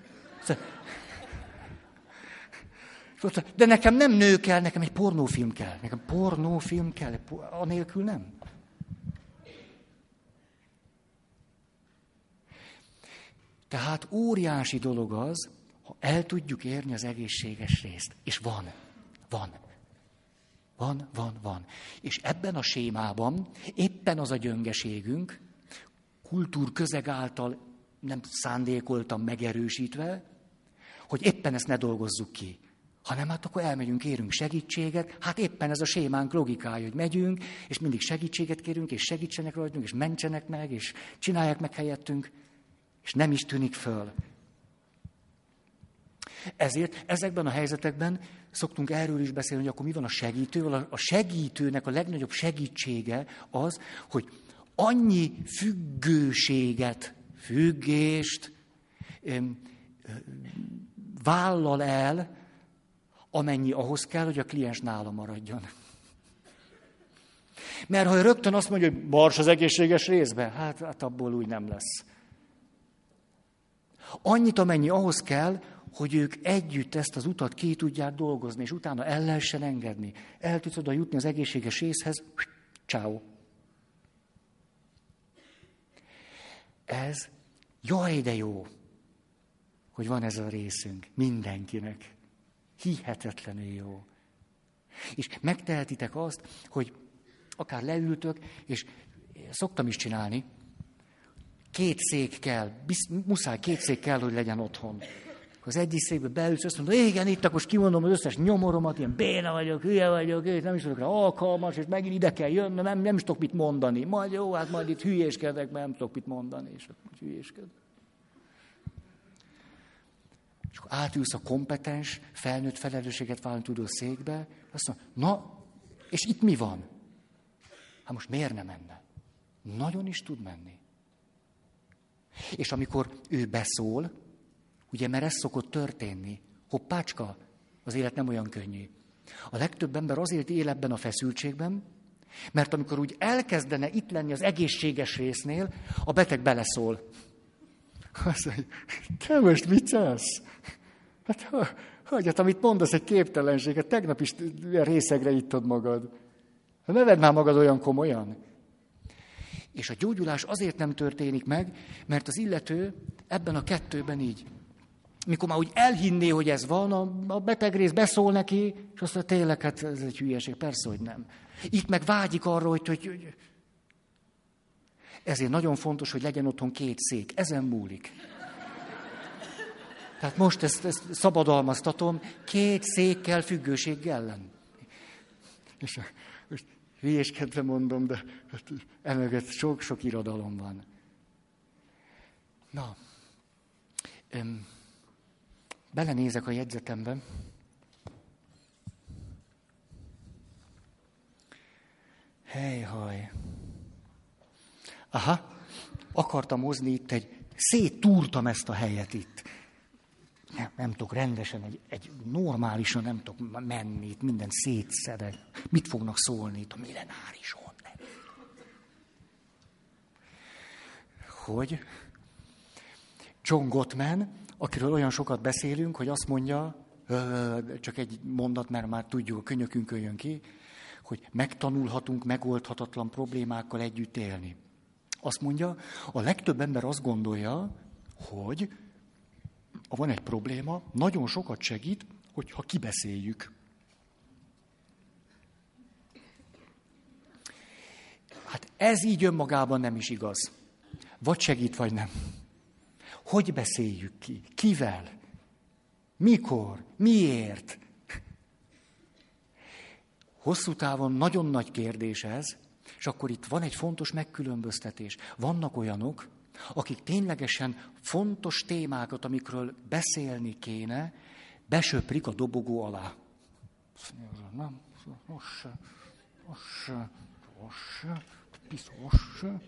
De nekem nem nő kell, nekem egy pornófilm kell. Nekem pornófilm kell, anélkül nem. Tehát óriási dolog az, ha el tudjuk érni az egészséges részt. És van, van. Van, van, van. És ebben a sémában éppen az a gyöngeségünk, kultúrközeg által nem szándékoltam megerősítve, hogy éppen ezt ne dolgozzuk ki, hanem hát akkor elmegyünk, kérünk segítséget. Hát éppen ez a sémánk logikája, hogy megyünk, és mindig segítséget kérünk, és segítsenek rajtunk, és mentsenek meg, és csinálják meg helyettünk, és nem is tűnik föl. Ezért ezekben a helyzetekben szoktunk erről is beszélni, hogy akkor mi van a segítővel. A segítőnek a legnagyobb segítsége az, hogy annyi függőséget, függést vállal el, amennyi ahhoz kell, hogy a kliens nála maradjon. Mert ha rögtön azt mondja, hogy mars az egészséges részbe, hát, hát abból úgy nem lesz. Annyit, amennyi ahhoz kell, hogy ők együtt ezt az utat ki tudják dolgozni, és utána el lehessen engedni. El tudsz oda jutni az egészséges részhez, ciao. Ez, jaj, de jó, hogy van ez a részünk mindenkinek. Hihetetlenül jó. És megtehetitek azt, hogy akár leültök, és szoktam is csinálni, két szék kell, muszáj két szék kell, hogy legyen otthon. Az egyik székbe beülsz, azt mondod, igen, itt akkor kimondom az összes nyomoromat, ilyen béna vagyok, hülye vagyok, én nem is vagyok rá alkalmas, és megint ide kell jönni, nem, nem is tudok mit mondani. Majd jó, hát majd itt hülyéskedek, mert nem tudok mit mondani, és akkor hülyéskedek. És akkor átülsz a kompetens, felnőtt felelősséget vállalni tudó székbe, azt mondja, na, és itt mi van? Hát most miért nem menne? Nagyon is tud menni. És amikor ő beszól, ugye, mert ez szokott történni, hoppácska, az élet nem olyan könnyű. A legtöbb ember azért él ebben a feszültségben, mert amikor úgy elkezdene itt lenni az egészséges résznél, a beteg beleszól. Azt mondja, te most viccelsz? Hát, hogy, hát amit mondasz, egy képtelenség, hát tegnap is részegre ittad magad. Hát ne vedd már magad olyan komolyan. És a gyógyulás azért nem történik meg, mert az illető ebben a kettőben így. Mikor már úgy elhinné, hogy ez van, a, a beteg rész beszól neki, és azt mondja, tényleg, hát ez egy hülyeség, persze, hogy nem. Itt meg vágyik arra, hogy, hogy. Ezért nagyon fontos, hogy legyen otthon két szék. Ezen múlik. Tehát most ezt, ezt szabadalmaztatom, két székkel függőséggel ellen. És most hülyéskedve mondom, de hát emögött sok-sok irodalom van. Na, öm, belenézek a jegyzetembe. Hely-haj. Aha, akartam hozni itt egy, széttúrtam ezt a helyet itt nem, nem tudok rendesen, egy, egy normálisan nem tudok menni, itt minden szétszedek. Mit fognak szólni itt a millenárison? Hogy John Gottman, akiről olyan sokat beszélünk, hogy azt mondja, csak egy mondat, mert már tudjuk, a könyökünkön jön ki, hogy megtanulhatunk megoldhatatlan problémákkal együtt élni. Azt mondja, a legtöbb ember azt gondolja, hogy ha van egy probléma, nagyon sokat segít, hogyha kibeszéljük. Hát ez így önmagában nem is igaz. Vagy segít, vagy nem. Hogy beszéljük ki? Kivel? Mikor? Miért? Hosszú távon nagyon nagy kérdés ez, és akkor itt van egy fontos megkülönböztetés. Vannak olyanok, akik ténylegesen fontos témákat, amikről beszélni kéne, besöprik a dobogó alá. Nem, most se, most se, most se, most se.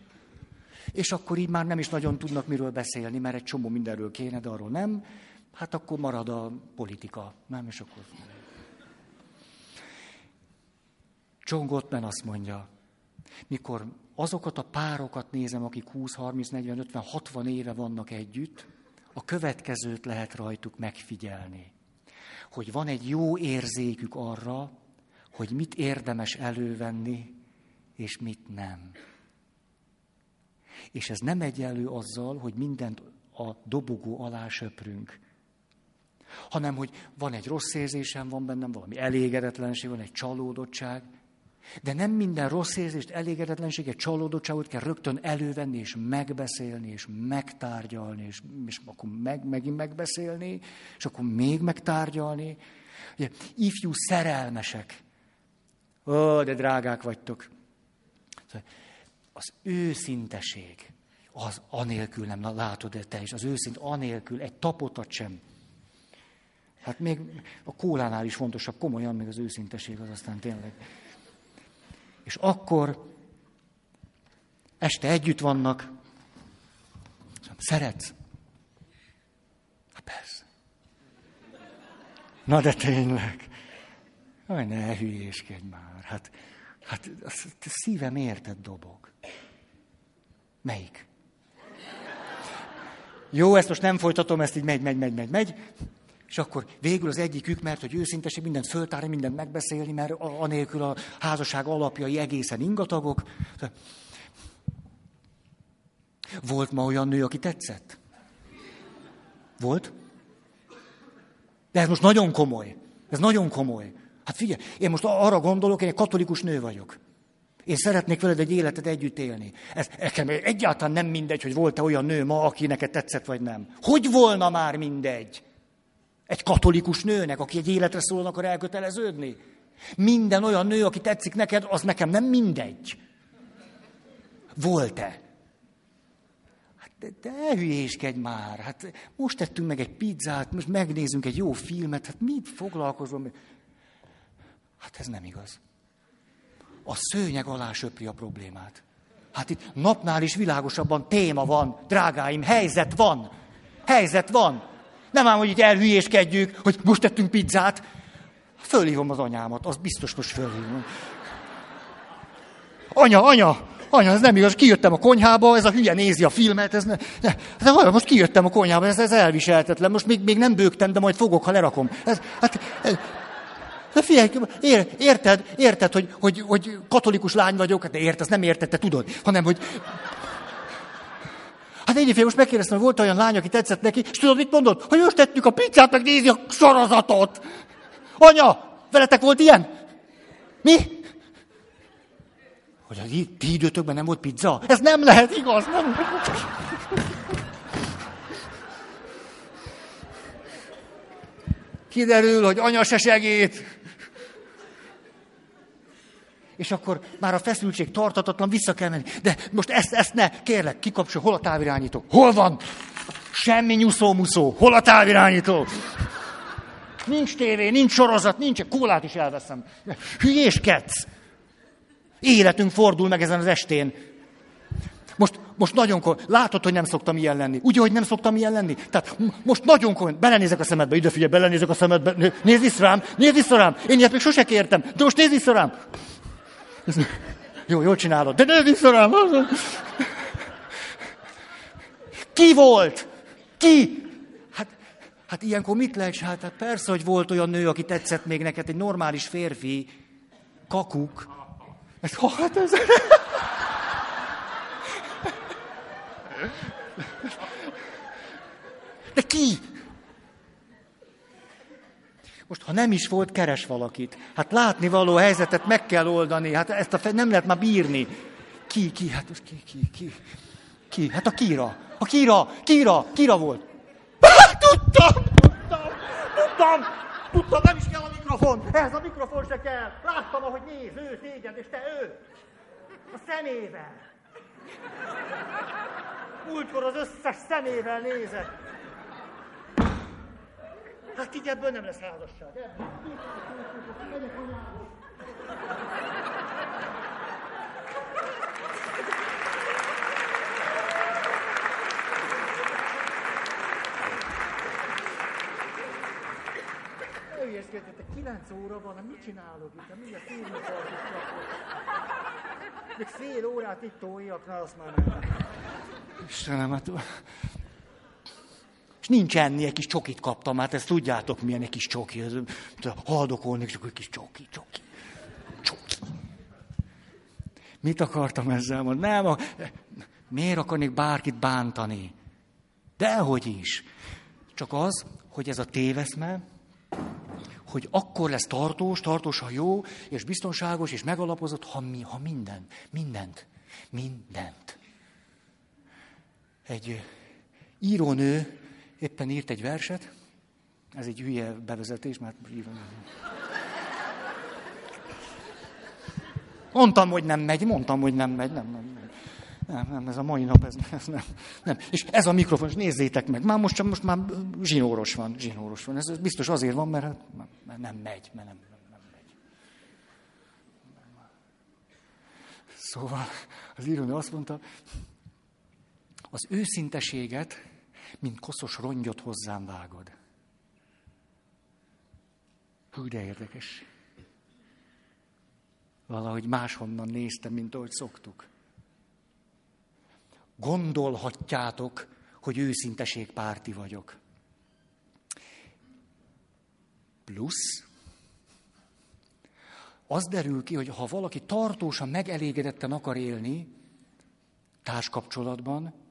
És akkor így már nem is nagyon tudnak miről beszélni, mert egy csomó mindenről kéne, de arról nem. Hát akkor marad a politika, nem? És akkor... John Gottman azt mondja, mikor azokat a párokat nézem, akik 20, 30, 40, 50, 60 éve vannak együtt, a következőt lehet rajtuk megfigyelni. Hogy van egy jó érzékük arra, hogy mit érdemes elővenni, és mit nem. És ez nem egyenlő azzal, hogy mindent a dobogó alá söprünk, hanem hogy van egy rossz érzésem, van bennem valami elégedetlenség, van egy csalódottság, de nem minden rossz érzést, elégedetlenséget, csalódottságot kell rögtön elővenni, és megbeszélni, és megtárgyalni, és, és akkor meg, megint megbeszélni, és akkor még megtárgyalni, Ugye, ifjú szerelmesek. Ó, de drágák vagytok. Az őszinteség, az anélkül nem látod, te is, az őszint anélkül egy tapotat sem. Hát még a kólánál is fontosabb, komolyan még az őszinteség az aztán tényleg. És akkor este együtt vannak, szeretsz? Hát persze. Na de tényleg. Aj, ne hülyéskedj már. Hát, hát szívem érted dobog. Melyik? Jó, ezt most nem folytatom, ezt így megy, megy, megy, megy, megy. És akkor végül az egyikük, mert hogy őszinteség, mindent föltárni, mindent megbeszélni, mert anélkül a házasság alapjai egészen ingatagok. Volt ma olyan nő, aki tetszett? Volt? De ez most nagyon komoly. Ez nagyon komoly. Hát figyelj, én most arra gondolok, én egy katolikus nő vagyok. Én szeretnék veled egy életet együtt élni. Ez nekem egyáltalán nem mindegy, hogy volt-e olyan nő ma, aki neked tetszett, vagy nem. Hogy volna már mindegy? Egy katolikus nőnek, aki egy életre szólóan akar elköteleződni? Minden olyan nő, aki tetszik neked, az nekem nem mindegy. Volt-e? Hát de, de hülyéskedj már. Hát most tettünk meg egy pizzát, most megnézünk egy jó filmet, hát mit foglalkozom? Hát ez nem igaz. A szőnyeg alá söpri a problémát. Hát itt napnál is világosabban téma van, drágáim, helyzet van. Helyzet van. Nem ám, hogy itt elhülyéskedjük, hogy most tettünk pizzát. Fölhívom az anyámat, az biztos most fölhívom. Anya, anya, anya, ez nem igaz, kijöttem a konyhába, ez a hülye nézi a filmet, ez ne, ne, de most kijöttem a konyhába, ez, ez elviselhetetlen, most még, még nem bőgtem, de majd fogok, ha lerakom. Ez, hát, ez, de figyelj, ér, érted, érted, hogy, hogy, hogy katolikus lány vagyok, de érted, nem érted, te tudod, hanem, hogy... Hát egyébként most megkérdeztem, hogy volt olyan lány, aki tetszett neki, és tudod, mit mondod? Hogy most tettük a pizzát, meg nézi a sorozatot. Anya, veletek volt ilyen? Mi? Hogy a ti időtökben nem volt pizza? Ez nem lehet igaz, nem? Kiderül, hogy anya se segít. És akkor már a feszültség tartatatlan, vissza kell menni. De most ezt, ezt ne, kérlek, kikapcsol, hol a távirányító? Hol van? Semmi nyuszó-muszó. Hol a távirányító? Nincs tévé, nincs sorozat, nincs, kólát is elveszem. Hülyéskedsz! Életünk fordul meg ezen az estén. Most, most nagyon komoly. Látod, hogy nem szoktam ilyen lenni. Ugye, hogy nem szoktam ilyen lenni? Tehát most nagyon komoly. Belenézek a szemedbe. Ide figyelj, belenézek a szemedbe. Nézd vissza rám, nézd vissza rám. Én ilyet még sose kértem. De most nézd vissza rám. Jó, jól csinálod. De nézd vissza rám. Ki volt? Ki? Hát, hát ilyenkor mit lehet? Hát, hát persze, hogy volt olyan nő, aki tetszett még neked, egy normális férfi. Kakuk. Ez, hát ez... De ki? Most, ha nem is volt, keres valakit. Hát látni való helyzetet meg kell oldani. Hát ezt a fe... nem lehet már bírni. Ki, ki, hát most ki, ki, ki? Ki? Hát a Kira. A Kira, Kira, Kira volt. Ah, tudtam, tudtam, tudtam, tudtam, nem is kell a mikrofon. Ez a mikrofon se kell. Láttam, ahogy néz, ő téged, és te ő. A szemével. Múltkor az összes szemével nézett. Hát így ebből nem lesz házasság. Elhülyeskedjetek, 9 óra van, hát mit csinálok itt? Hát mindjárt félinfarktus Még fél órát itt toljak, na azt már nem. Istenem, hát... Nincs enni, egy kis csokit kaptam, hát ezt tudjátok, milyen egy kis csoki. Haldokolnék, csak egy kis csoki, csoki. Csoki. Mit akartam ezzel mondani? Nem, a... miért akarnék bárkit bántani? Dehogy is. Csak az, hogy ez a téveszme, hogy akkor lesz tartós, tartós, ha jó, és biztonságos, és megalapozott, ha, mi, ha mindent, mindent, mindent. Egy írónő éppen írt egy verset, Ez egy hülye bevezetés, mert... Mondtam, hogy nem megy, mondtam, hogy nem megy, nem, nem, nem. Nem, nem, ez a mai nap, ez, ez nem, nem. És ez a mikrofon, és nézzétek meg, már most, most már zsinóros van, zsinóros van. Ez biztos azért van, mert, mert nem megy, mert nem, nem megy. Szóval az írónő azt mondta, az őszinteséget, mint koszos rongyot hozzám vágod. Hú, de érdekes. Valahogy máshonnan néztem, mint ahogy szoktuk. Gondolhatjátok, hogy őszinteségpárti vagyok. Plusz, az derül ki, hogy ha valaki tartósan megelégedetten akar élni társkapcsolatban,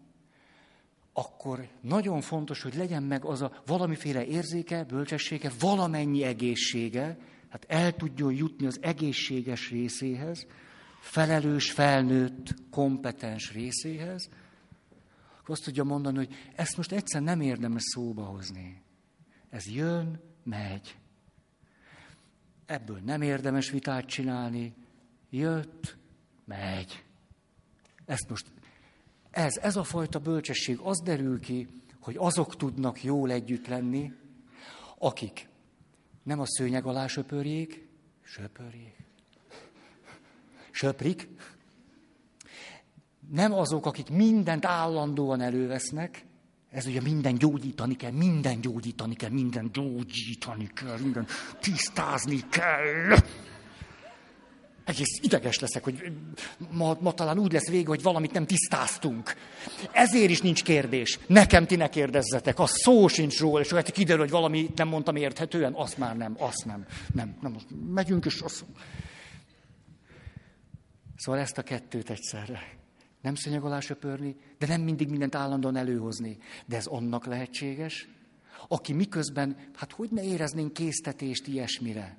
akkor nagyon fontos, hogy legyen meg az a valamiféle érzéke, bölcsessége, valamennyi egészsége, hát el tudjon jutni az egészséges részéhez, felelős, felnőtt, kompetens részéhez, akkor azt tudja mondani, hogy ezt most egyszer nem érdemes szóba hozni. Ez jön, megy. Ebből nem érdemes vitát csinálni. Jött, megy. Ezt most ez, ez a fajta bölcsesség, az derül ki, hogy azok tudnak jól együtt lenni, akik nem a szőnyeg alá söpörjék, söpörjék, söprik, nem azok, akik mindent állandóan elővesznek, ez ugye minden gyógyítani kell, minden gyógyítani kell, minden gyógyítani kell, minden tisztázni kell egész ideges leszek, hogy ma, ma talán úgy lesz vége, hogy valamit nem tisztáztunk. Ezért is nincs kérdés. Nekem ti ne kérdezzetek, az szó sincs róla, és hogy kiderül, hogy valamit nem mondtam érthetően, azt már nem, azt nem. Nem, nem, megyünk, és azt... Szóval ezt a kettőt egyszerre. Nem szönyeg alá söpörni, de nem mindig mindent állandóan előhozni. De ez annak lehetséges, aki miközben, hát hogy ne éreznénk késztetést ilyesmire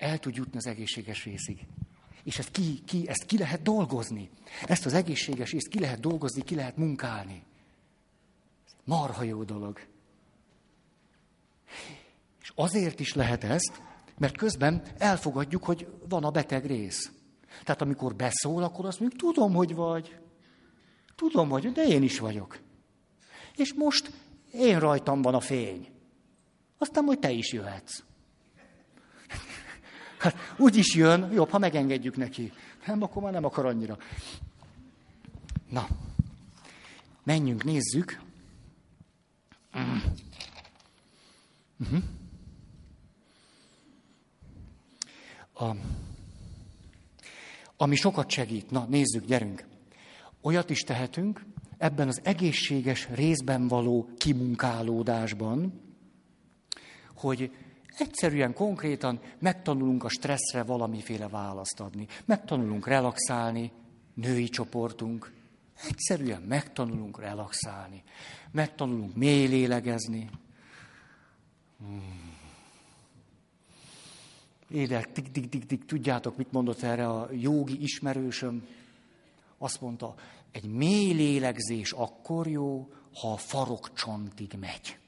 el tud jutni az egészséges részig. És ezt ki, ki, ezt ki lehet dolgozni. Ezt az egészséges részt ki lehet dolgozni, ki lehet munkálni. Marha jó dolog. És azért is lehet ezt, mert közben elfogadjuk, hogy van a beteg rész. Tehát amikor beszól, akkor azt mondjuk, tudom, hogy vagy. Tudom, hogy, de én is vagyok. És most én rajtam van a fény. Aztán majd te is jöhetsz. Hát úgy is jön, jobb, ha megengedjük neki. Nem, akkor már nem akar annyira. Na, menjünk, nézzük. Uh-huh. A, ami sokat segít. Na, nézzük, gyerünk. Olyat is tehetünk, ebben az egészséges részben való kimunkálódásban, hogy Egyszerűen, konkrétan megtanulunk a stresszre valamiféle választ adni. Megtanulunk relaxálni, női csoportunk. Egyszerűen megtanulunk relaxálni. Megtanulunk mély lélegezni. Hmm. Édek, tik, tik, tik, tudjátok, mit mondott erre a jogi ismerősöm? Azt mondta, egy mély lélegzés akkor jó, ha a farokcsontig megy.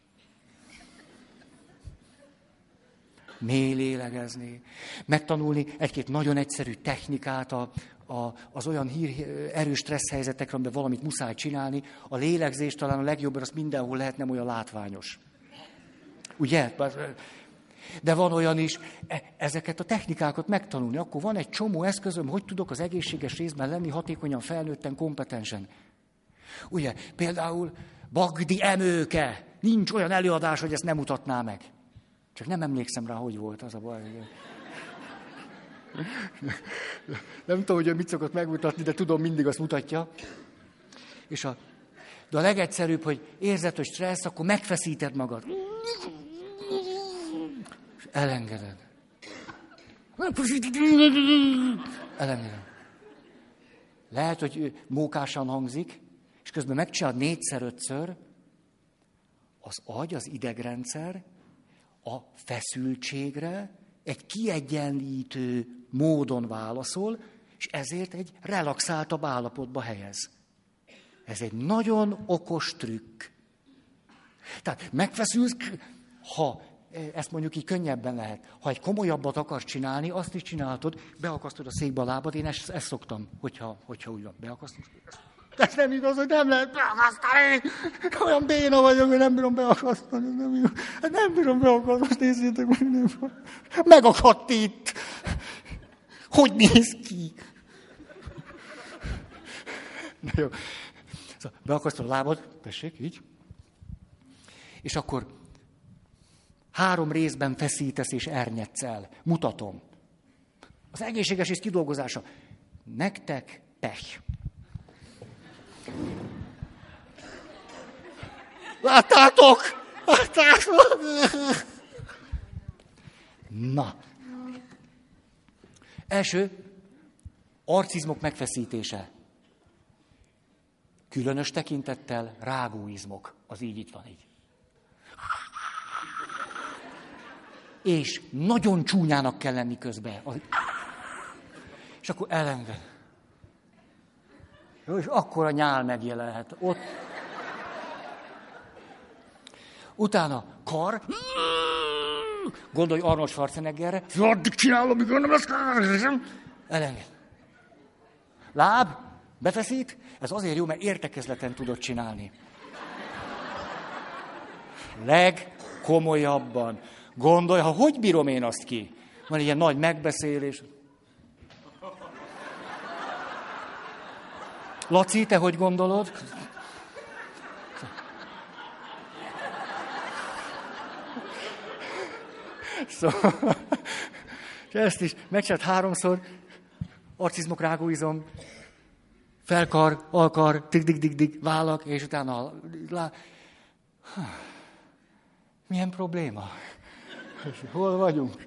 Mély lélegezni, megtanulni egy-két nagyon egyszerű technikát a, a, az olyan hír, erős stressz helyzetekre, amiben valamit muszáj csinálni. A lélegzés talán a legjobb, mert az mindenhol lehet nem olyan látványos. Ugye? De van olyan is, e, ezeket a technikákat megtanulni. Akkor van egy csomó eszközöm, hogy tudok az egészséges részben lenni hatékonyan, felnőtten, kompetensen. Ugye, például Bagdi emőke. Nincs olyan előadás, hogy ezt nem mutatná meg. Csak nem emlékszem rá, hogy volt az a baj. Nem tudom, hogy ő mit szokott megmutatni, de tudom, mindig azt mutatja. És a, de a legegyszerűbb, hogy érzed, hogy stressz, akkor megfeszíted magad. És elengeded. Elengeded. Lehet, hogy mókásan hangzik, és közben megcsinálod négyszer-ötször, az agy, az idegrendszer a feszültségre egy kiegyenlítő módon válaszol, és ezért egy relaxáltabb állapotba helyez. Ez egy nagyon okos trükk. Tehát megfeszülsz, ha ezt mondjuk így könnyebben lehet. Ha egy komolyabbat akarsz csinálni, azt is csinálhatod, beakasztod a székbe a lábad, én ezt, ezt szoktam, hogyha, hogyha úgy van, beakasztod. Ez nem igaz, hogy nem lehet beakasztani. Olyan béna vagyok, hogy nem bírom beakasztani. Nem, bírom, nem bírom beakasztani, most nézzétek meg. Nem. Megakadt itt. Hogy néz ki? Na jó. Szóval beakasztod a lábad, tessék, így. És akkor három részben feszítesz és ernyedsz el. Mutatom. Az egészséges és kidolgozása. Nektek pech. Láttátok? Láttátok? Na. Első, arcizmok megfeszítése. Különös tekintettel rágóizmok. Az így itt van így. És nagyon csúnyának kell lenni közben. És akkor elenged. Jó, és akkor a nyál megjelenhet. Ott. Utána kar. Gondolj Arnold Schwarzeneggerre. Addig csinálom, amíg nem lesz Elenged. Láb, befeszít. Ez azért jó, mert értekezleten tudod csinálni. Legkomolyabban. Gondolj, ha hogy bírom én azt ki? Van egy ilyen nagy megbeszélés. Laci, te hogy gondolod? Szóval, és ezt is megcsinált háromszor, arcizmok, rágóizom, felkar, alkar, dig dig dig dig vállak, és utána lá... Milyen probléma? Hol vagyunk?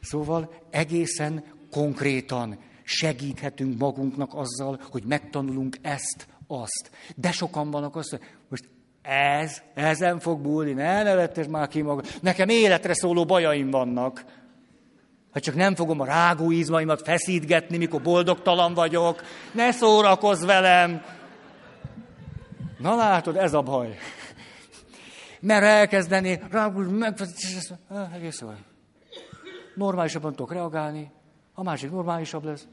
Szóval egészen konkrétan segíthetünk magunknak azzal, hogy megtanulunk ezt, azt. De sokan vannak azt, hogy most ez, ezen fog búlni, ne nevettes már ki magad. Nekem életre szóló bajaim vannak. Hát csak nem fogom a rágó izmaimat feszítgetni, mikor boldogtalan vagyok. Ne szórakozz velem! Na látod, ez a baj. Mert elkezdeni, rágó, megfeszíteni, egész olyan. Normálisabban tudok reagálni, a másik normálisabb lesz.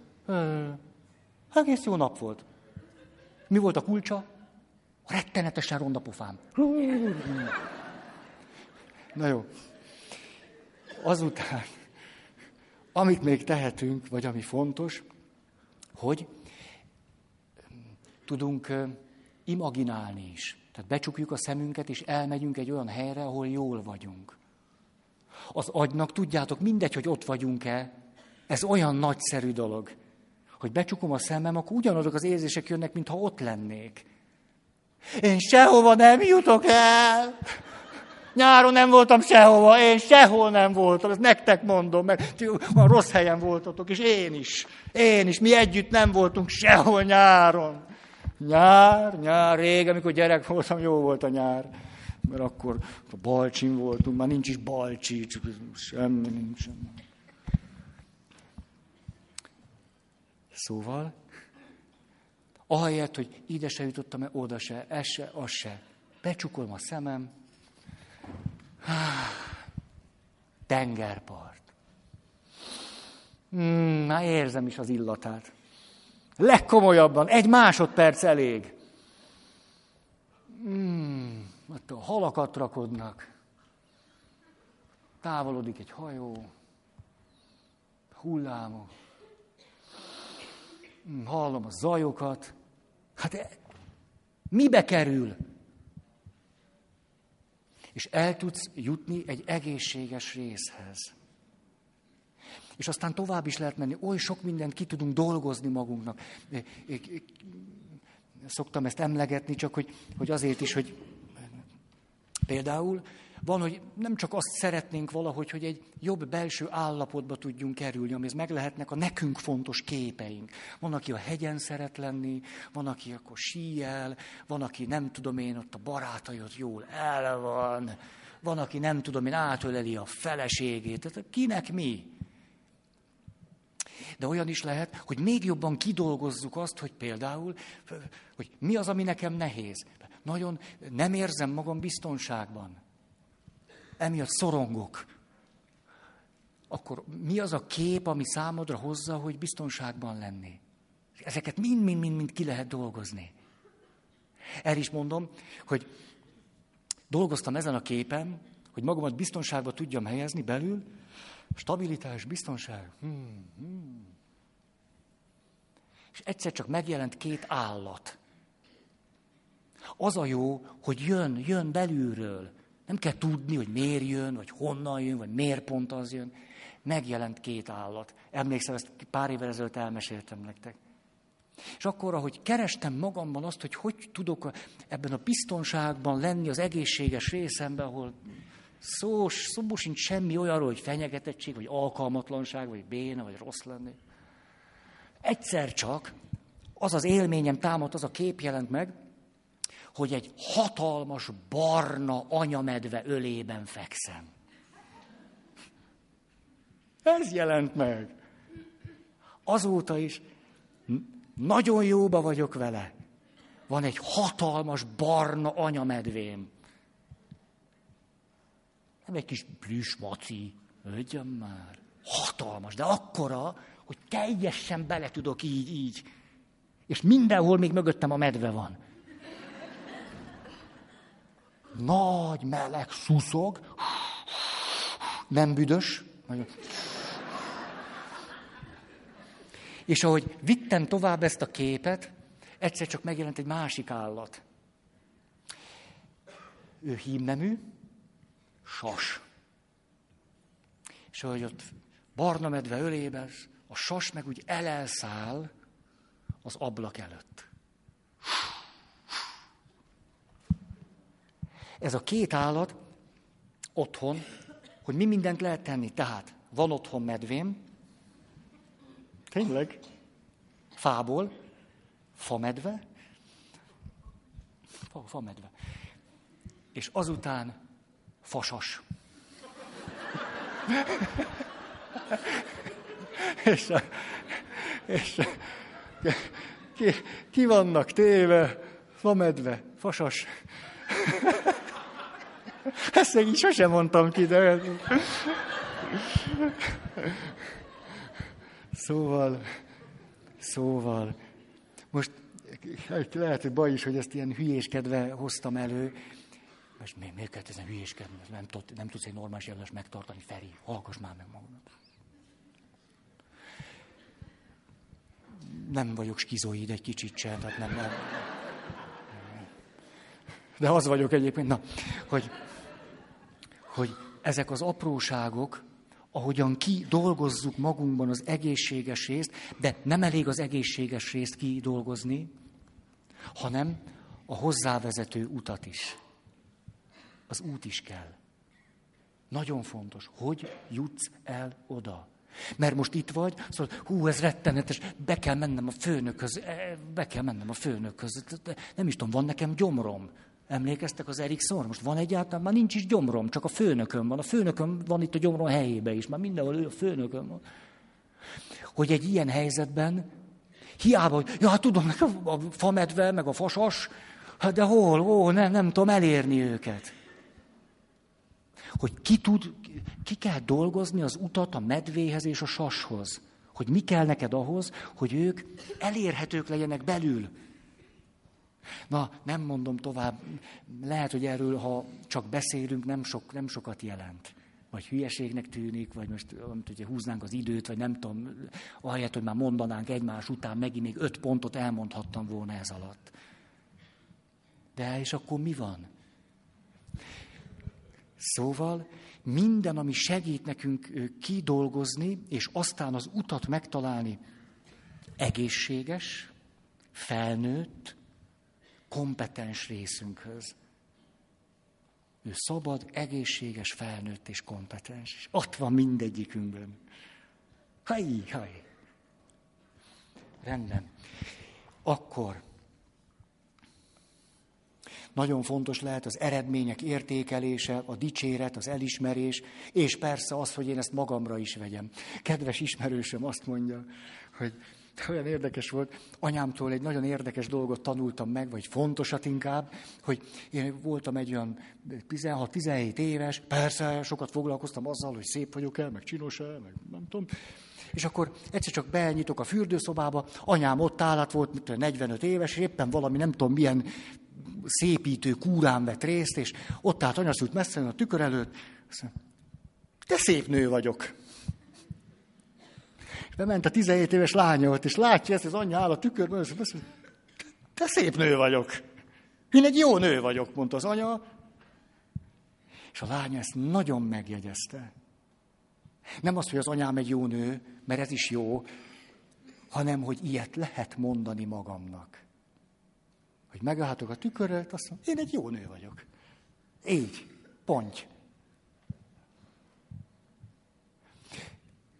Egész jó nap volt. Mi volt a kulcsa? Rettenetesen ronda pofám. Na jó. Azután, amit még tehetünk, vagy ami fontos, hogy tudunk imaginálni is. Tehát becsukjuk a szemünket, és elmegyünk egy olyan helyre, ahol jól vagyunk. Az agynak, tudjátok, mindegy, hogy ott vagyunk-e, ez olyan nagyszerű dolog hogy becsukom a szemem, akkor ugyanazok az érzések jönnek, mintha ott lennék. Én sehova nem jutok el. Nyáron nem voltam sehova, én sehol nem voltam, ezt nektek mondom, mert a rossz helyen voltatok, és én is. Én is, mi együtt nem voltunk sehol nyáron. Nyár, nyár, rég, amikor gyerek voltam, jó volt a nyár. Mert akkor a Balcsin voltunk, már nincs is Balcsi, csak semmi nincs. Semmi. Szóval, ahelyett, hogy ide se jutottam, -e, oda se, ez se, az se. Becsukolom a szemem. Tengerpart. Hmm, már érzem is az illatát. Legkomolyabban, egy másodperc elég. Hmm, ott a halakat rakodnak. Távolodik egy hajó. Hullámok. Hmm, hallom a zajokat. Hát e, mibe kerül? És el tudsz jutni egy egészséges részhez. És aztán tovább is lehet menni. Oly sok mindent ki tudunk dolgozni magunknak. Szoktam ezt emlegetni, csak hogy, hogy azért is, hogy például van, hogy nem csak azt szeretnénk valahogy, hogy egy jobb belső állapotba tudjunk kerülni, amihez meg lehetnek a nekünk fontos képeink. Van, aki a hegyen szeret lenni, van, aki akkor síjel, van, aki nem tudom én, ott a barátai ott jól el van, van, aki nem tudom én, átöleli a feleségét. Tehát kinek mi? De olyan is lehet, hogy még jobban kidolgozzuk azt, hogy például, hogy mi az, ami nekem nehéz. nagyon nem érzem magam biztonságban. Emiatt szorongok. Akkor mi az a kép, ami számodra hozza, hogy biztonságban lenni? Ezeket mind-mind-mind ki lehet dolgozni. El is mondom, hogy dolgoztam ezen a képen, hogy magamat biztonságba tudjam helyezni belül, stabilitás, biztonság. Hmm, hmm. És egyszer csak megjelent két állat. Az a jó, hogy jön, jön belülről. Nem kell tudni, hogy miért jön, vagy honnan jön, vagy miért pont az jön. Megjelent két állat. Emlékszem, ezt pár évvel ezelőtt elmeséltem nektek. És akkor, ahogy kerestem magamban azt, hogy hogy tudok ebben a biztonságban lenni az egészséges részemben, ahol szó, szó sincs semmi olyanról, hogy fenyegetettség, vagy alkalmatlanság, vagy béna, vagy rossz lenni. Egyszer csak az az élményem támadt, az a kép jelent meg, hogy egy hatalmas barna anyamedve ölében fekszem. Ez jelent meg. Azóta is nagyon jóba vagyok vele. Van egy hatalmas barna anyamedvém. Nem egy kis plüss maci, ögyem már. Hatalmas, de akkora, hogy teljesen bele tudok így, így. És mindenhol még mögöttem a medve van. Nagy, meleg, szuszog, nem büdös. És ahogy vittem tovább ezt a képet, egyszer csak megjelent egy másik állat. Ő hímnemű, sas. És ahogy ott barna medve ölében, a sas meg úgy elelszáll az ablak előtt. Ez a két állat otthon, hogy mi mindent lehet tenni. Tehát van otthon medvém, tényleg, fából, famedve, fa, famedve, és azután fasas. [laughs] és, és ki, ki vannak téve, famedve, fasas. [laughs] Ezt még így sosem mondtam ki, de... Szóval, szóval, most lehet, hogy baj is, hogy ezt ilyen hülyéskedve hoztam elő, most mi, miért kell ezen hülyéskedni? Nem, tud, nem tudsz egy normális jelölést megtartani, Feri, hallgass már meg magadat. Nem vagyok skizoid egy kicsit sem, tehát nem, nem. De az vagyok egyébként, na, hogy, hogy ezek az apróságok, ahogyan ki dolgozzuk magunkban az egészséges részt, de nem elég az egészséges részt kidolgozni, hanem a hozzávezető utat is. Az út is kell. Nagyon fontos, hogy jutsz el oda. Mert most itt vagy, szóval, hú, ez rettenetes, be kell mennem a főnökhöz, e, be kell mennem a főnökhöz. Nem is tudom, van nekem gyomrom. Emlékeztek az Eriksonra? Most van egyáltalán, már nincs is gyomrom, csak a főnököm van. A főnököm van itt a gyomrom helyébe is, már mindenhol ő a főnököm van. Hogy egy ilyen helyzetben, hiába, hogy ja, hát tudom, a famedve, meg a fasas, hát de hol, ó, nem, nem tudom elérni őket. Hogy ki tud, ki kell dolgozni az utat a medvéhez és a sashoz. Hogy mi kell neked ahhoz, hogy ők elérhetők legyenek belül. Na, nem mondom tovább, lehet, hogy erről, ha csak beszélünk, nem, sok, nem sokat jelent. Vagy hülyeségnek tűnik, vagy most hogy húznánk az időt, vagy nem tudom, ahelyett, hogy már mondanánk egymás után, megint még öt pontot elmondhattam volna ez alatt. De és akkor mi van? Szóval minden, ami segít nekünk kidolgozni, és aztán az utat megtalálni, egészséges, felnőtt, kompetens részünkhöz. Ő szabad, egészséges, felnőtt és kompetens. És ott van mindegyikünkben. Haj, haj. Rendben. Akkor nagyon fontos lehet az eredmények értékelése, a dicséret, az elismerés, és persze az, hogy én ezt magamra is vegyem. Kedves ismerősöm azt mondja, hogy olyan érdekes volt, anyámtól egy nagyon érdekes dolgot tanultam meg, vagy fontosat inkább, hogy én voltam egy olyan 16-17 éves, persze sokat foglalkoztam azzal, hogy szép vagyok-e, meg csinos-e, meg nem tudom, és akkor egyszer csak benyitok a fürdőszobába, anyám ott állat volt, 45 éves, és éppen valami nem tudom milyen szépítő kúrán vett részt, és ott állt anyaszült messze a tükör előtt, azt mondja, te szép nő vagyok. És bement a 17 éves lánya ott, és látja ezt, az anyja áll a tükörben, és azt mondja, te szép nő vagyok. Én egy jó nő vagyok, mondta az anya. És a lánya ezt nagyon megjegyezte. Nem az, hogy az anyám egy jó nő, mert ez is jó, hanem, hogy ilyet lehet mondani magamnak. Hogy megállhatok a tükörrel, azt mondom, én egy jó nő vagyok. Így, pont.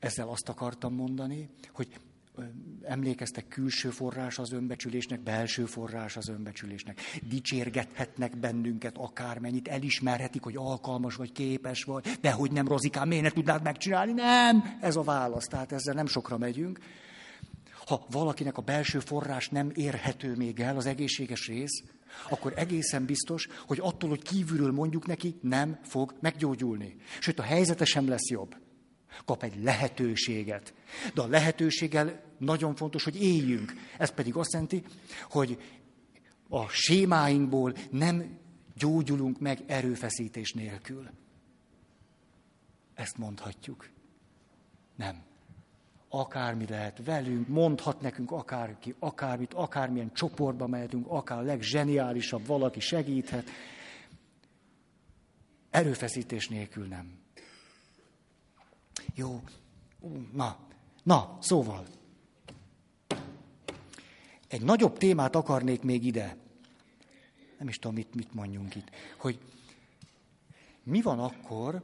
Ezzel azt akartam mondani, hogy emlékeztek, külső forrás az önbecsülésnek, belső forrás az önbecsülésnek. Dicsérgethetnek bennünket akármennyit, elismerhetik, hogy alkalmas vagy, képes vagy, de hogy nem rozikám, miért ne tudnád megcsinálni? Nem, ez a válasz, tehát ezzel nem sokra megyünk. Ha valakinek a belső forrás nem érhető még el, az egészséges rész, akkor egészen biztos, hogy attól, hogy kívülről mondjuk neki, nem fog meggyógyulni. Sőt, a helyzete sem lesz jobb. Kap egy lehetőséget. De a lehetőséggel nagyon fontos, hogy éljünk. Ez pedig azt jelenti, hogy a sémáinkból nem gyógyulunk meg erőfeszítés nélkül. Ezt mondhatjuk. Nem. Akármi lehet velünk, mondhat nekünk akárki, akármit, akármilyen csoportba mehetünk, akár legzseniálisabb valaki segíthet. Erőfeszítés nélkül nem. Jó, na, na, szóval. Egy nagyobb témát akarnék még ide. Nem is tudom, mit, mit mondjunk itt. Hogy mi van akkor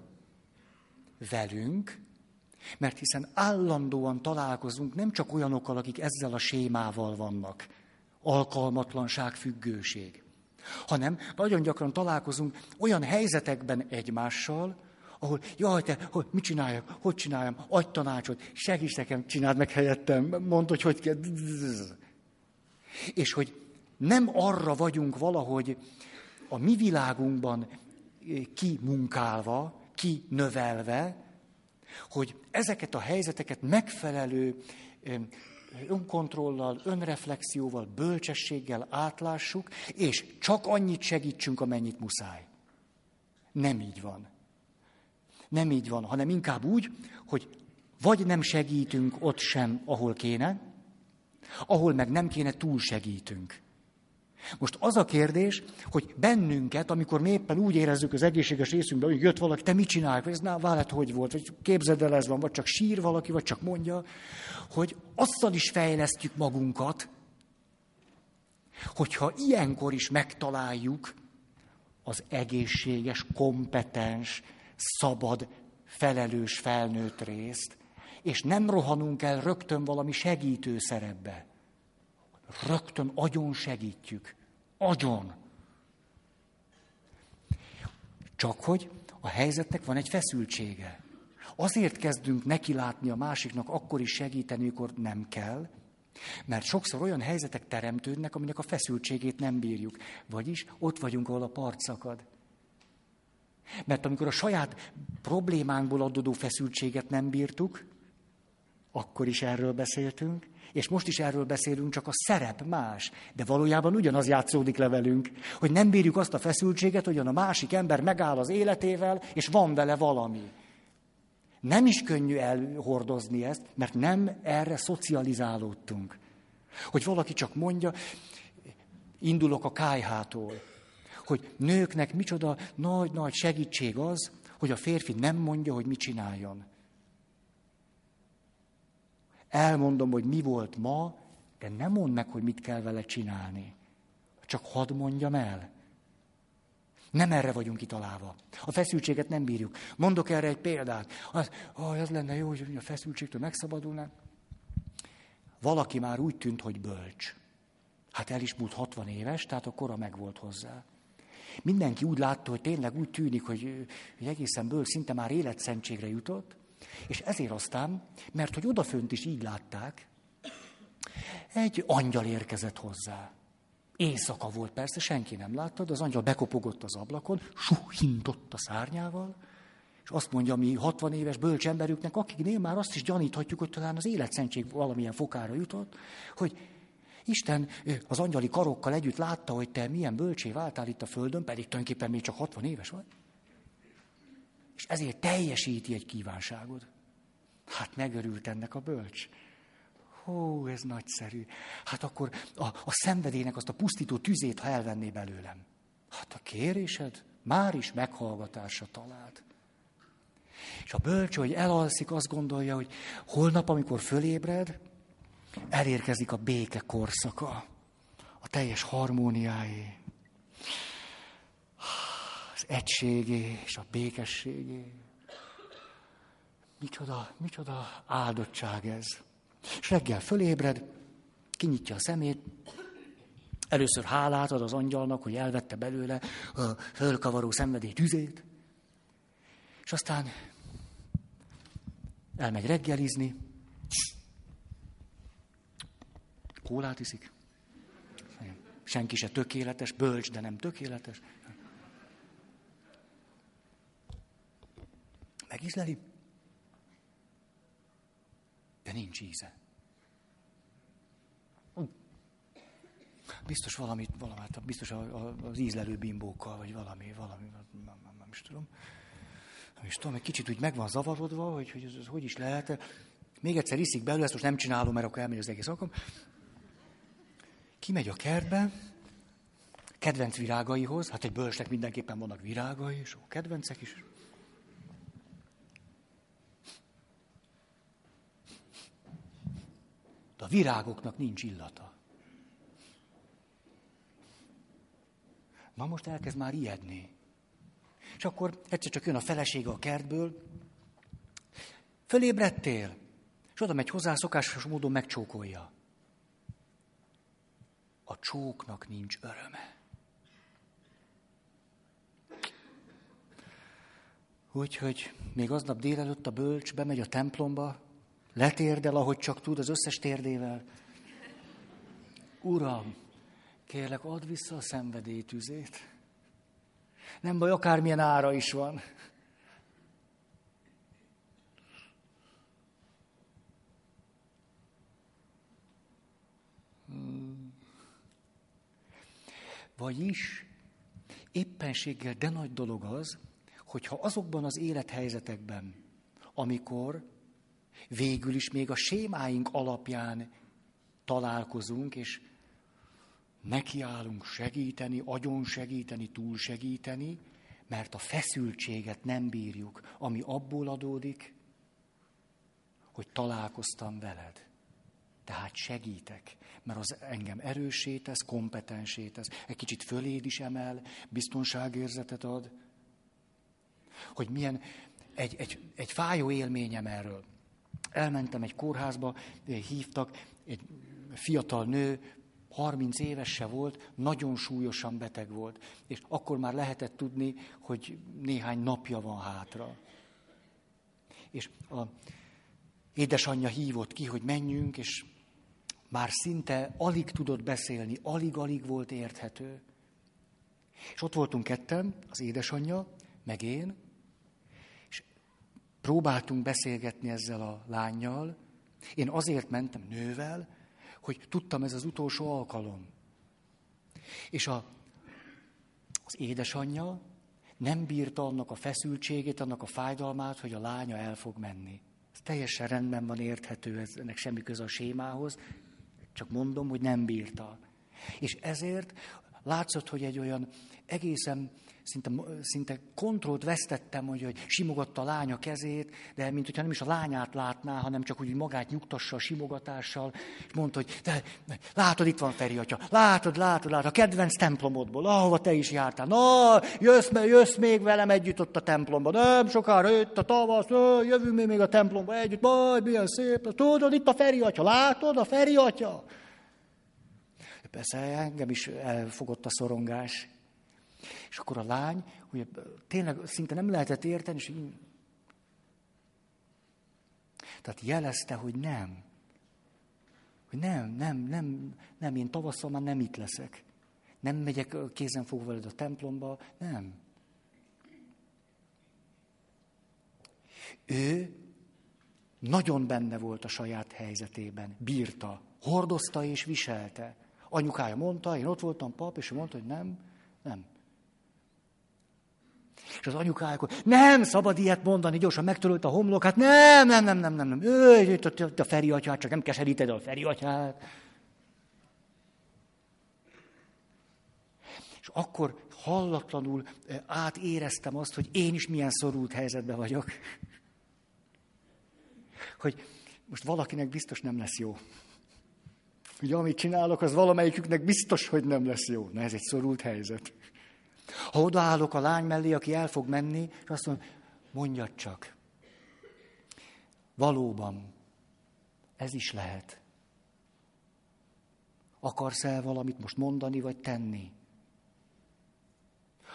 velünk, mert hiszen állandóan találkozunk nem csak olyanokkal, akik ezzel a sémával vannak, alkalmatlanság, függőség, hanem nagyon gyakran találkozunk olyan helyzetekben egymással, ahol, jaj, te, hogy mit csináljak, hogy csináljam, adj tanácsot, segíts nekem, csináld meg helyettem, mondd, hogy hogy kell. És hogy nem arra vagyunk valahogy a mi világunkban kimunkálva, kinövelve, hogy ezeket a helyzeteket megfelelő önkontrollal, önreflexióval, bölcsességgel átlássuk, és csak annyit segítsünk, amennyit muszáj. Nem így van. Nem így van, hanem inkább úgy, hogy vagy nem segítünk ott sem, ahol kéne, ahol meg nem kéne, túl segítünk. Most az a kérdés, hogy bennünket, amikor mi éppen úgy érezzük az egészséges részünkben, hogy jött valaki, te mit vagy ez na, vállat hogy volt, vagy képzeld el, ez van, vagy csak sír valaki, vagy csak mondja, hogy azzal is fejlesztjük magunkat, hogyha ilyenkor is megtaláljuk az egészséges, kompetens, szabad, felelős felnőtt részt, és nem rohanunk el rögtön valami segítő szerepbe. Rögtön agyon segítjük. Agyon. Csak hogy a helyzetnek van egy feszültsége. Azért kezdünk neki látni a másiknak akkor is segíteni, amikor nem kell, mert sokszor olyan helyzetek teremtődnek, aminek a feszültségét nem bírjuk. Vagyis ott vagyunk, ahol a part szakad. Mert amikor a saját problémánkból adódó feszültséget nem bírtuk, akkor is erről beszéltünk, és most is erről beszélünk, csak a szerep más. De valójában ugyanaz játszódik le velünk, hogy nem bírjuk azt a feszültséget, hogy a másik ember megáll az életével, és van vele valami. Nem is könnyű elhordozni ezt, mert nem erre szocializálódtunk. Hogy valaki csak mondja, indulok a kájhától, hogy nőknek micsoda nagy-nagy segítség az, hogy a férfi nem mondja, hogy mit csináljon. Elmondom, hogy mi volt ma, de nem mondd meg, hogy mit kell vele csinálni. Csak hadd mondjam el. Nem erre vagyunk kitalálva. A feszültséget nem bírjuk. Mondok erre egy példát. Az, oh, az lenne jó, hogy a feszültségtől megszabadulnánk. Valaki már úgy tűnt, hogy bölcs. Hát el is múlt 60 éves, tehát a kora meg volt hozzá. Mindenki úgy látta, hogy tényleg úgy tűnik, hogy, hogy egészen ből szinte már életszentségre jutott, és ezért aztán, mert hogy odafönt is így látták, egy angyal érkezett hozzá. Éjszaka volt persze, senki nem látta, de az angyal bekopogott az ablakon, suhintott a szárnyával, és azt mondja mi 60 éves bölcs emberüknek, akiknél már azt is gyaníthatjuk, hogy talán az életszentség valamilyen fokára jutott, hogy Isten az angyali karokkal együtt látta, hogy te milyen bölcsé váltál itt a földön, pedig tulajdonképpen még csak 60 éves vagy. És ezért teljesíti egy kívánságod. Hát megörült ennek a bölcs. Hó, ez nagyszerű. Hát akkor a, a szenvedének azt a pusztító tüzét, ha elvenné belőlem. Hát a kérésed már is meghallgatásra talált. És a bölcs, hogy elalszik, azt gondolja, hogy holnap, amikor fölébred, elérkezik a béke korszaka, a teljes harmóniáé, az egységé és a békességé. Micsoda, micsoda áldottság ez. És reggel fölébred, kinyitja a szemét, először hálát ad az angyalnak, hogy elvette belőle a fölkavaró szenvedély tüzét, és aztán elmegy reggelizni, kólát iszik, senki se tökéletes, bölcs, de nem tökéletes. Megízleli, de nincs íze. Biztos valamit, valamit biztos az ízlelő bimbókkal, vagy valami, valami, nem, nem, nem is tudom. Nem is tudom, egy kicsit úgy meg van zavarodva, hogy, hogy ez, ez hogy is lehet. Még egyszer iszik belőle, ezt most nem csinálom, mert akkor elmegy az egész alkalom. Kimegy a kertbe, kedvenc virágaihoz, hát egy bölcsnek mindenképpen vannak virágai, és a kedvencek is. De a virágoknak nincs illata. Na most elkezd már ijedni. És akkor egyszer csak jön a felesége a kertből, fölébredtél, és oda megy hozzá, szokásos módon megcsókolja. A csóknak nincs öröme. Úgyhogy még aznap délelőtt a bölcs bemegy a templomba, letérdel, ahogy csak tud, az összes térdével. Uram, kérlek, add vissza a szenvedélytüzét. Nem baj, akármilyen ára is van. Hmm. Vagyis éppenséggel de nagy dolog az, hogyha azokban az élethelyzetekben, amikor végül is még a sémáink alapján találkozunk, és nekiállunk segíteni, agyon segíteni, túl segíteni, mert a feszültséget nem bírjuk, ami abból adódik, hogy találkoztam veled. Tehát segítek, mert az engem erősítesz, kompetensítesz, egy kicsit föléd is emel, biztonságérzetet ad, hogy milyen egy, egy, egy fájó élményem erről. Elmentem egy kórházba, hívtak, egy fiatal nő, 30 éves se volt, nagyon súlyosan beteg volt. És akkor már lehetett tudni, hogy néhány napja van hátra. És a édesanyja hívott ki, hogy menjünk, és már szinte alig tudott beszélni, alig-alig volt érthető. És ott voltunk ketten, az édesanyja, meg én, és próbáltunk beszélgetni ezzel a lányjal. Én azért mentem nővel, hogy tudtam, ez az utolsó alkalom. És a, az édesanyja nem bírta annak a feszültségét, annak a fájdalmát, hogy a lánya el fog menni. Ez teljesen rendben van érthető, ez, ennek semmi köze a sémához, csak mondom, hogy nem bírta. És ezért látszott, hogy egy olyan egészen szinte, szinte kontrollt vesztettem, hogy, hogy simogatta a lánya kezét, de mint hogyha nem is a lányát látná, hanem csak úgy magát nyugtassa a simogatással, és mondta, hogy te, látod, itt van Feri atya, látod, látod, látod, a kedvenc templomodból, ahova te is jártál. Na, jössz, jössz még velem együtt ott a templomba, nem sokára jött a tavasz, jövünk még a templomba együtt, majd milyen szép, tudod, itt a Feri atya, látod, a Feri atya. Persze engem is elfogott a szorongás. És akkor a lány, ugye tényleg szinte nem lehetett érteni, és így... Tehát jelezte, hogy nem. Hogy nem, nem, nem, nem, én tavasszal már nem itt leszek. Nem megyek kézen fogva veled a templomba, nem. Ő nagyon benne volt a saját helyzetében, bírta, hordozta és viselte. Anyukája mondta, én ott voltam pap, és ő mondta, hogy nem, nem. És az anyukája, nem szabad ilyet mondani, gyorsan megtörölt a homlokát, nem, nem, nem, nem, nem, nem, Ő, a, Feri atyát, csak nem keseríted a Feri atyát. És akkor hallatlanul átéreztem azt, hogy én is milyen szorult helyzetben vagyok. Hogy most valakinek biztos nem lesz jó. Ugye amit csinálok, az valamelyiküknek biztos, hogy nem lesz jó. Na ez egy szorult helyzet. Ha odaállok a lány mellé, aki el fog menni, és azt mondom, mondjad csak. Valóban, ez is lehet. Akarsz el valamit most mondani, vagy tenni?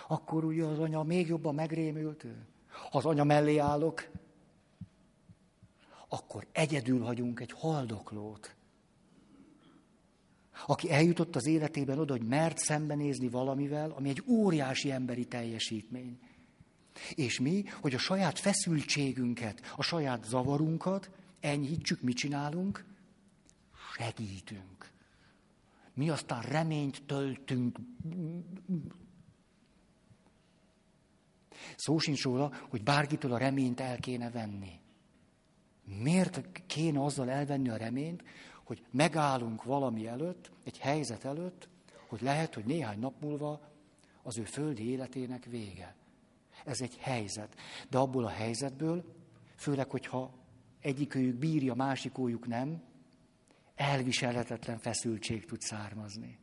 Akkor ugye az anya még jobban megrémült. Ha az anya mellé állok, akkor egyedül hagyunk egy haldoklót aki eljutott az életében oda, hogy mert szembenézni valamivel, ami egy óriási emberi teljesítmény. És mi, hogy a saját feszültségünket, a saját zavarunkat enyhítsük, mit csinálunk? Segítünk. Mi aztán reményt töltünk. Szó sincs róla, hogy bárkitől a reményt el kéne venni. Miért kéne azzal elvenni a reményt, hogy megállunk valami előtt, egy helyzet előtt, hogy lehet, hogy néhány nap múlva az ő földi életének vége. Ez egy helyzet. De abból a helyzetből, főleg, hogyha egyikőjük bírja, másikójuk nem, elviselhetetlen feszültség tud származni.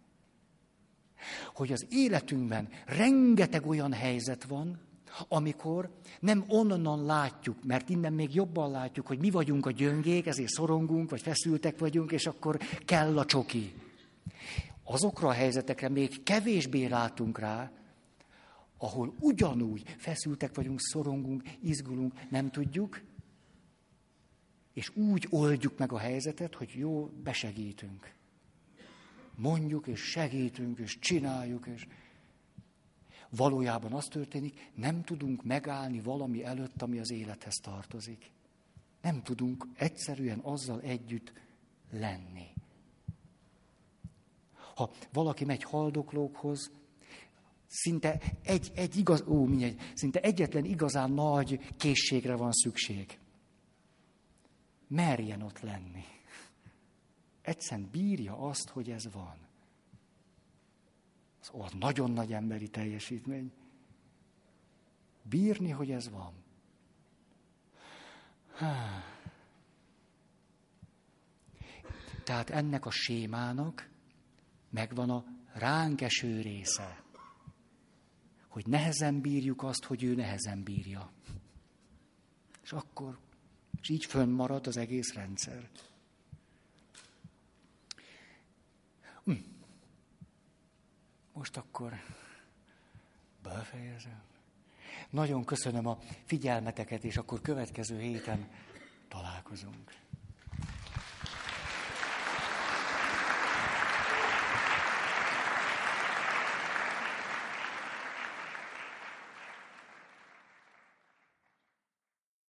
Hogy az életünkben rengeteg olyan helyzet van, amikor nem onnan látjuk, mert innen még jobban látjuk, hogy mi vagyunk a gyöngék, ezért szorongunk, vagy feszültek vagyunk, és akkor kell a csoki. Azokra a helyzetekre még kevésbé látunk rá, ahol ugyanúgy feszültek vagyunk, szorongunk, izgulunk, nem tudjuk, és úgy oldjuk meg a helyzetet, hogy jó, besegítünk. Mondjuk, és segítünk, és csináljuk, és valójában az történik, nem tudunk megállni valami előtt, ami az élethez tartozik. Nem tudunk egyszerűen azzal együtt lenni. Ha valaki megy haldoklókhoz, szinte egy, egy igaz, ó, mindegy, szinte egyetlen igazán nagy készségre van szükség. Merjen ott lenni. Egyszerűen bírja azt, hogy ez van. Az ott nagyon nagy emberi teljesítmény. Bírni, hogy ez van. Tehát ennek a sémának megvan a ránk eső része. Hogy nehezen bírjuk azt, hogy ő nehezen bírja. És akkor, és így fönnmarad az egész rendszer. Most akkor befejezem. Nagyon köszönöm a figyelmeteket, és akkor következő héten találkozunk.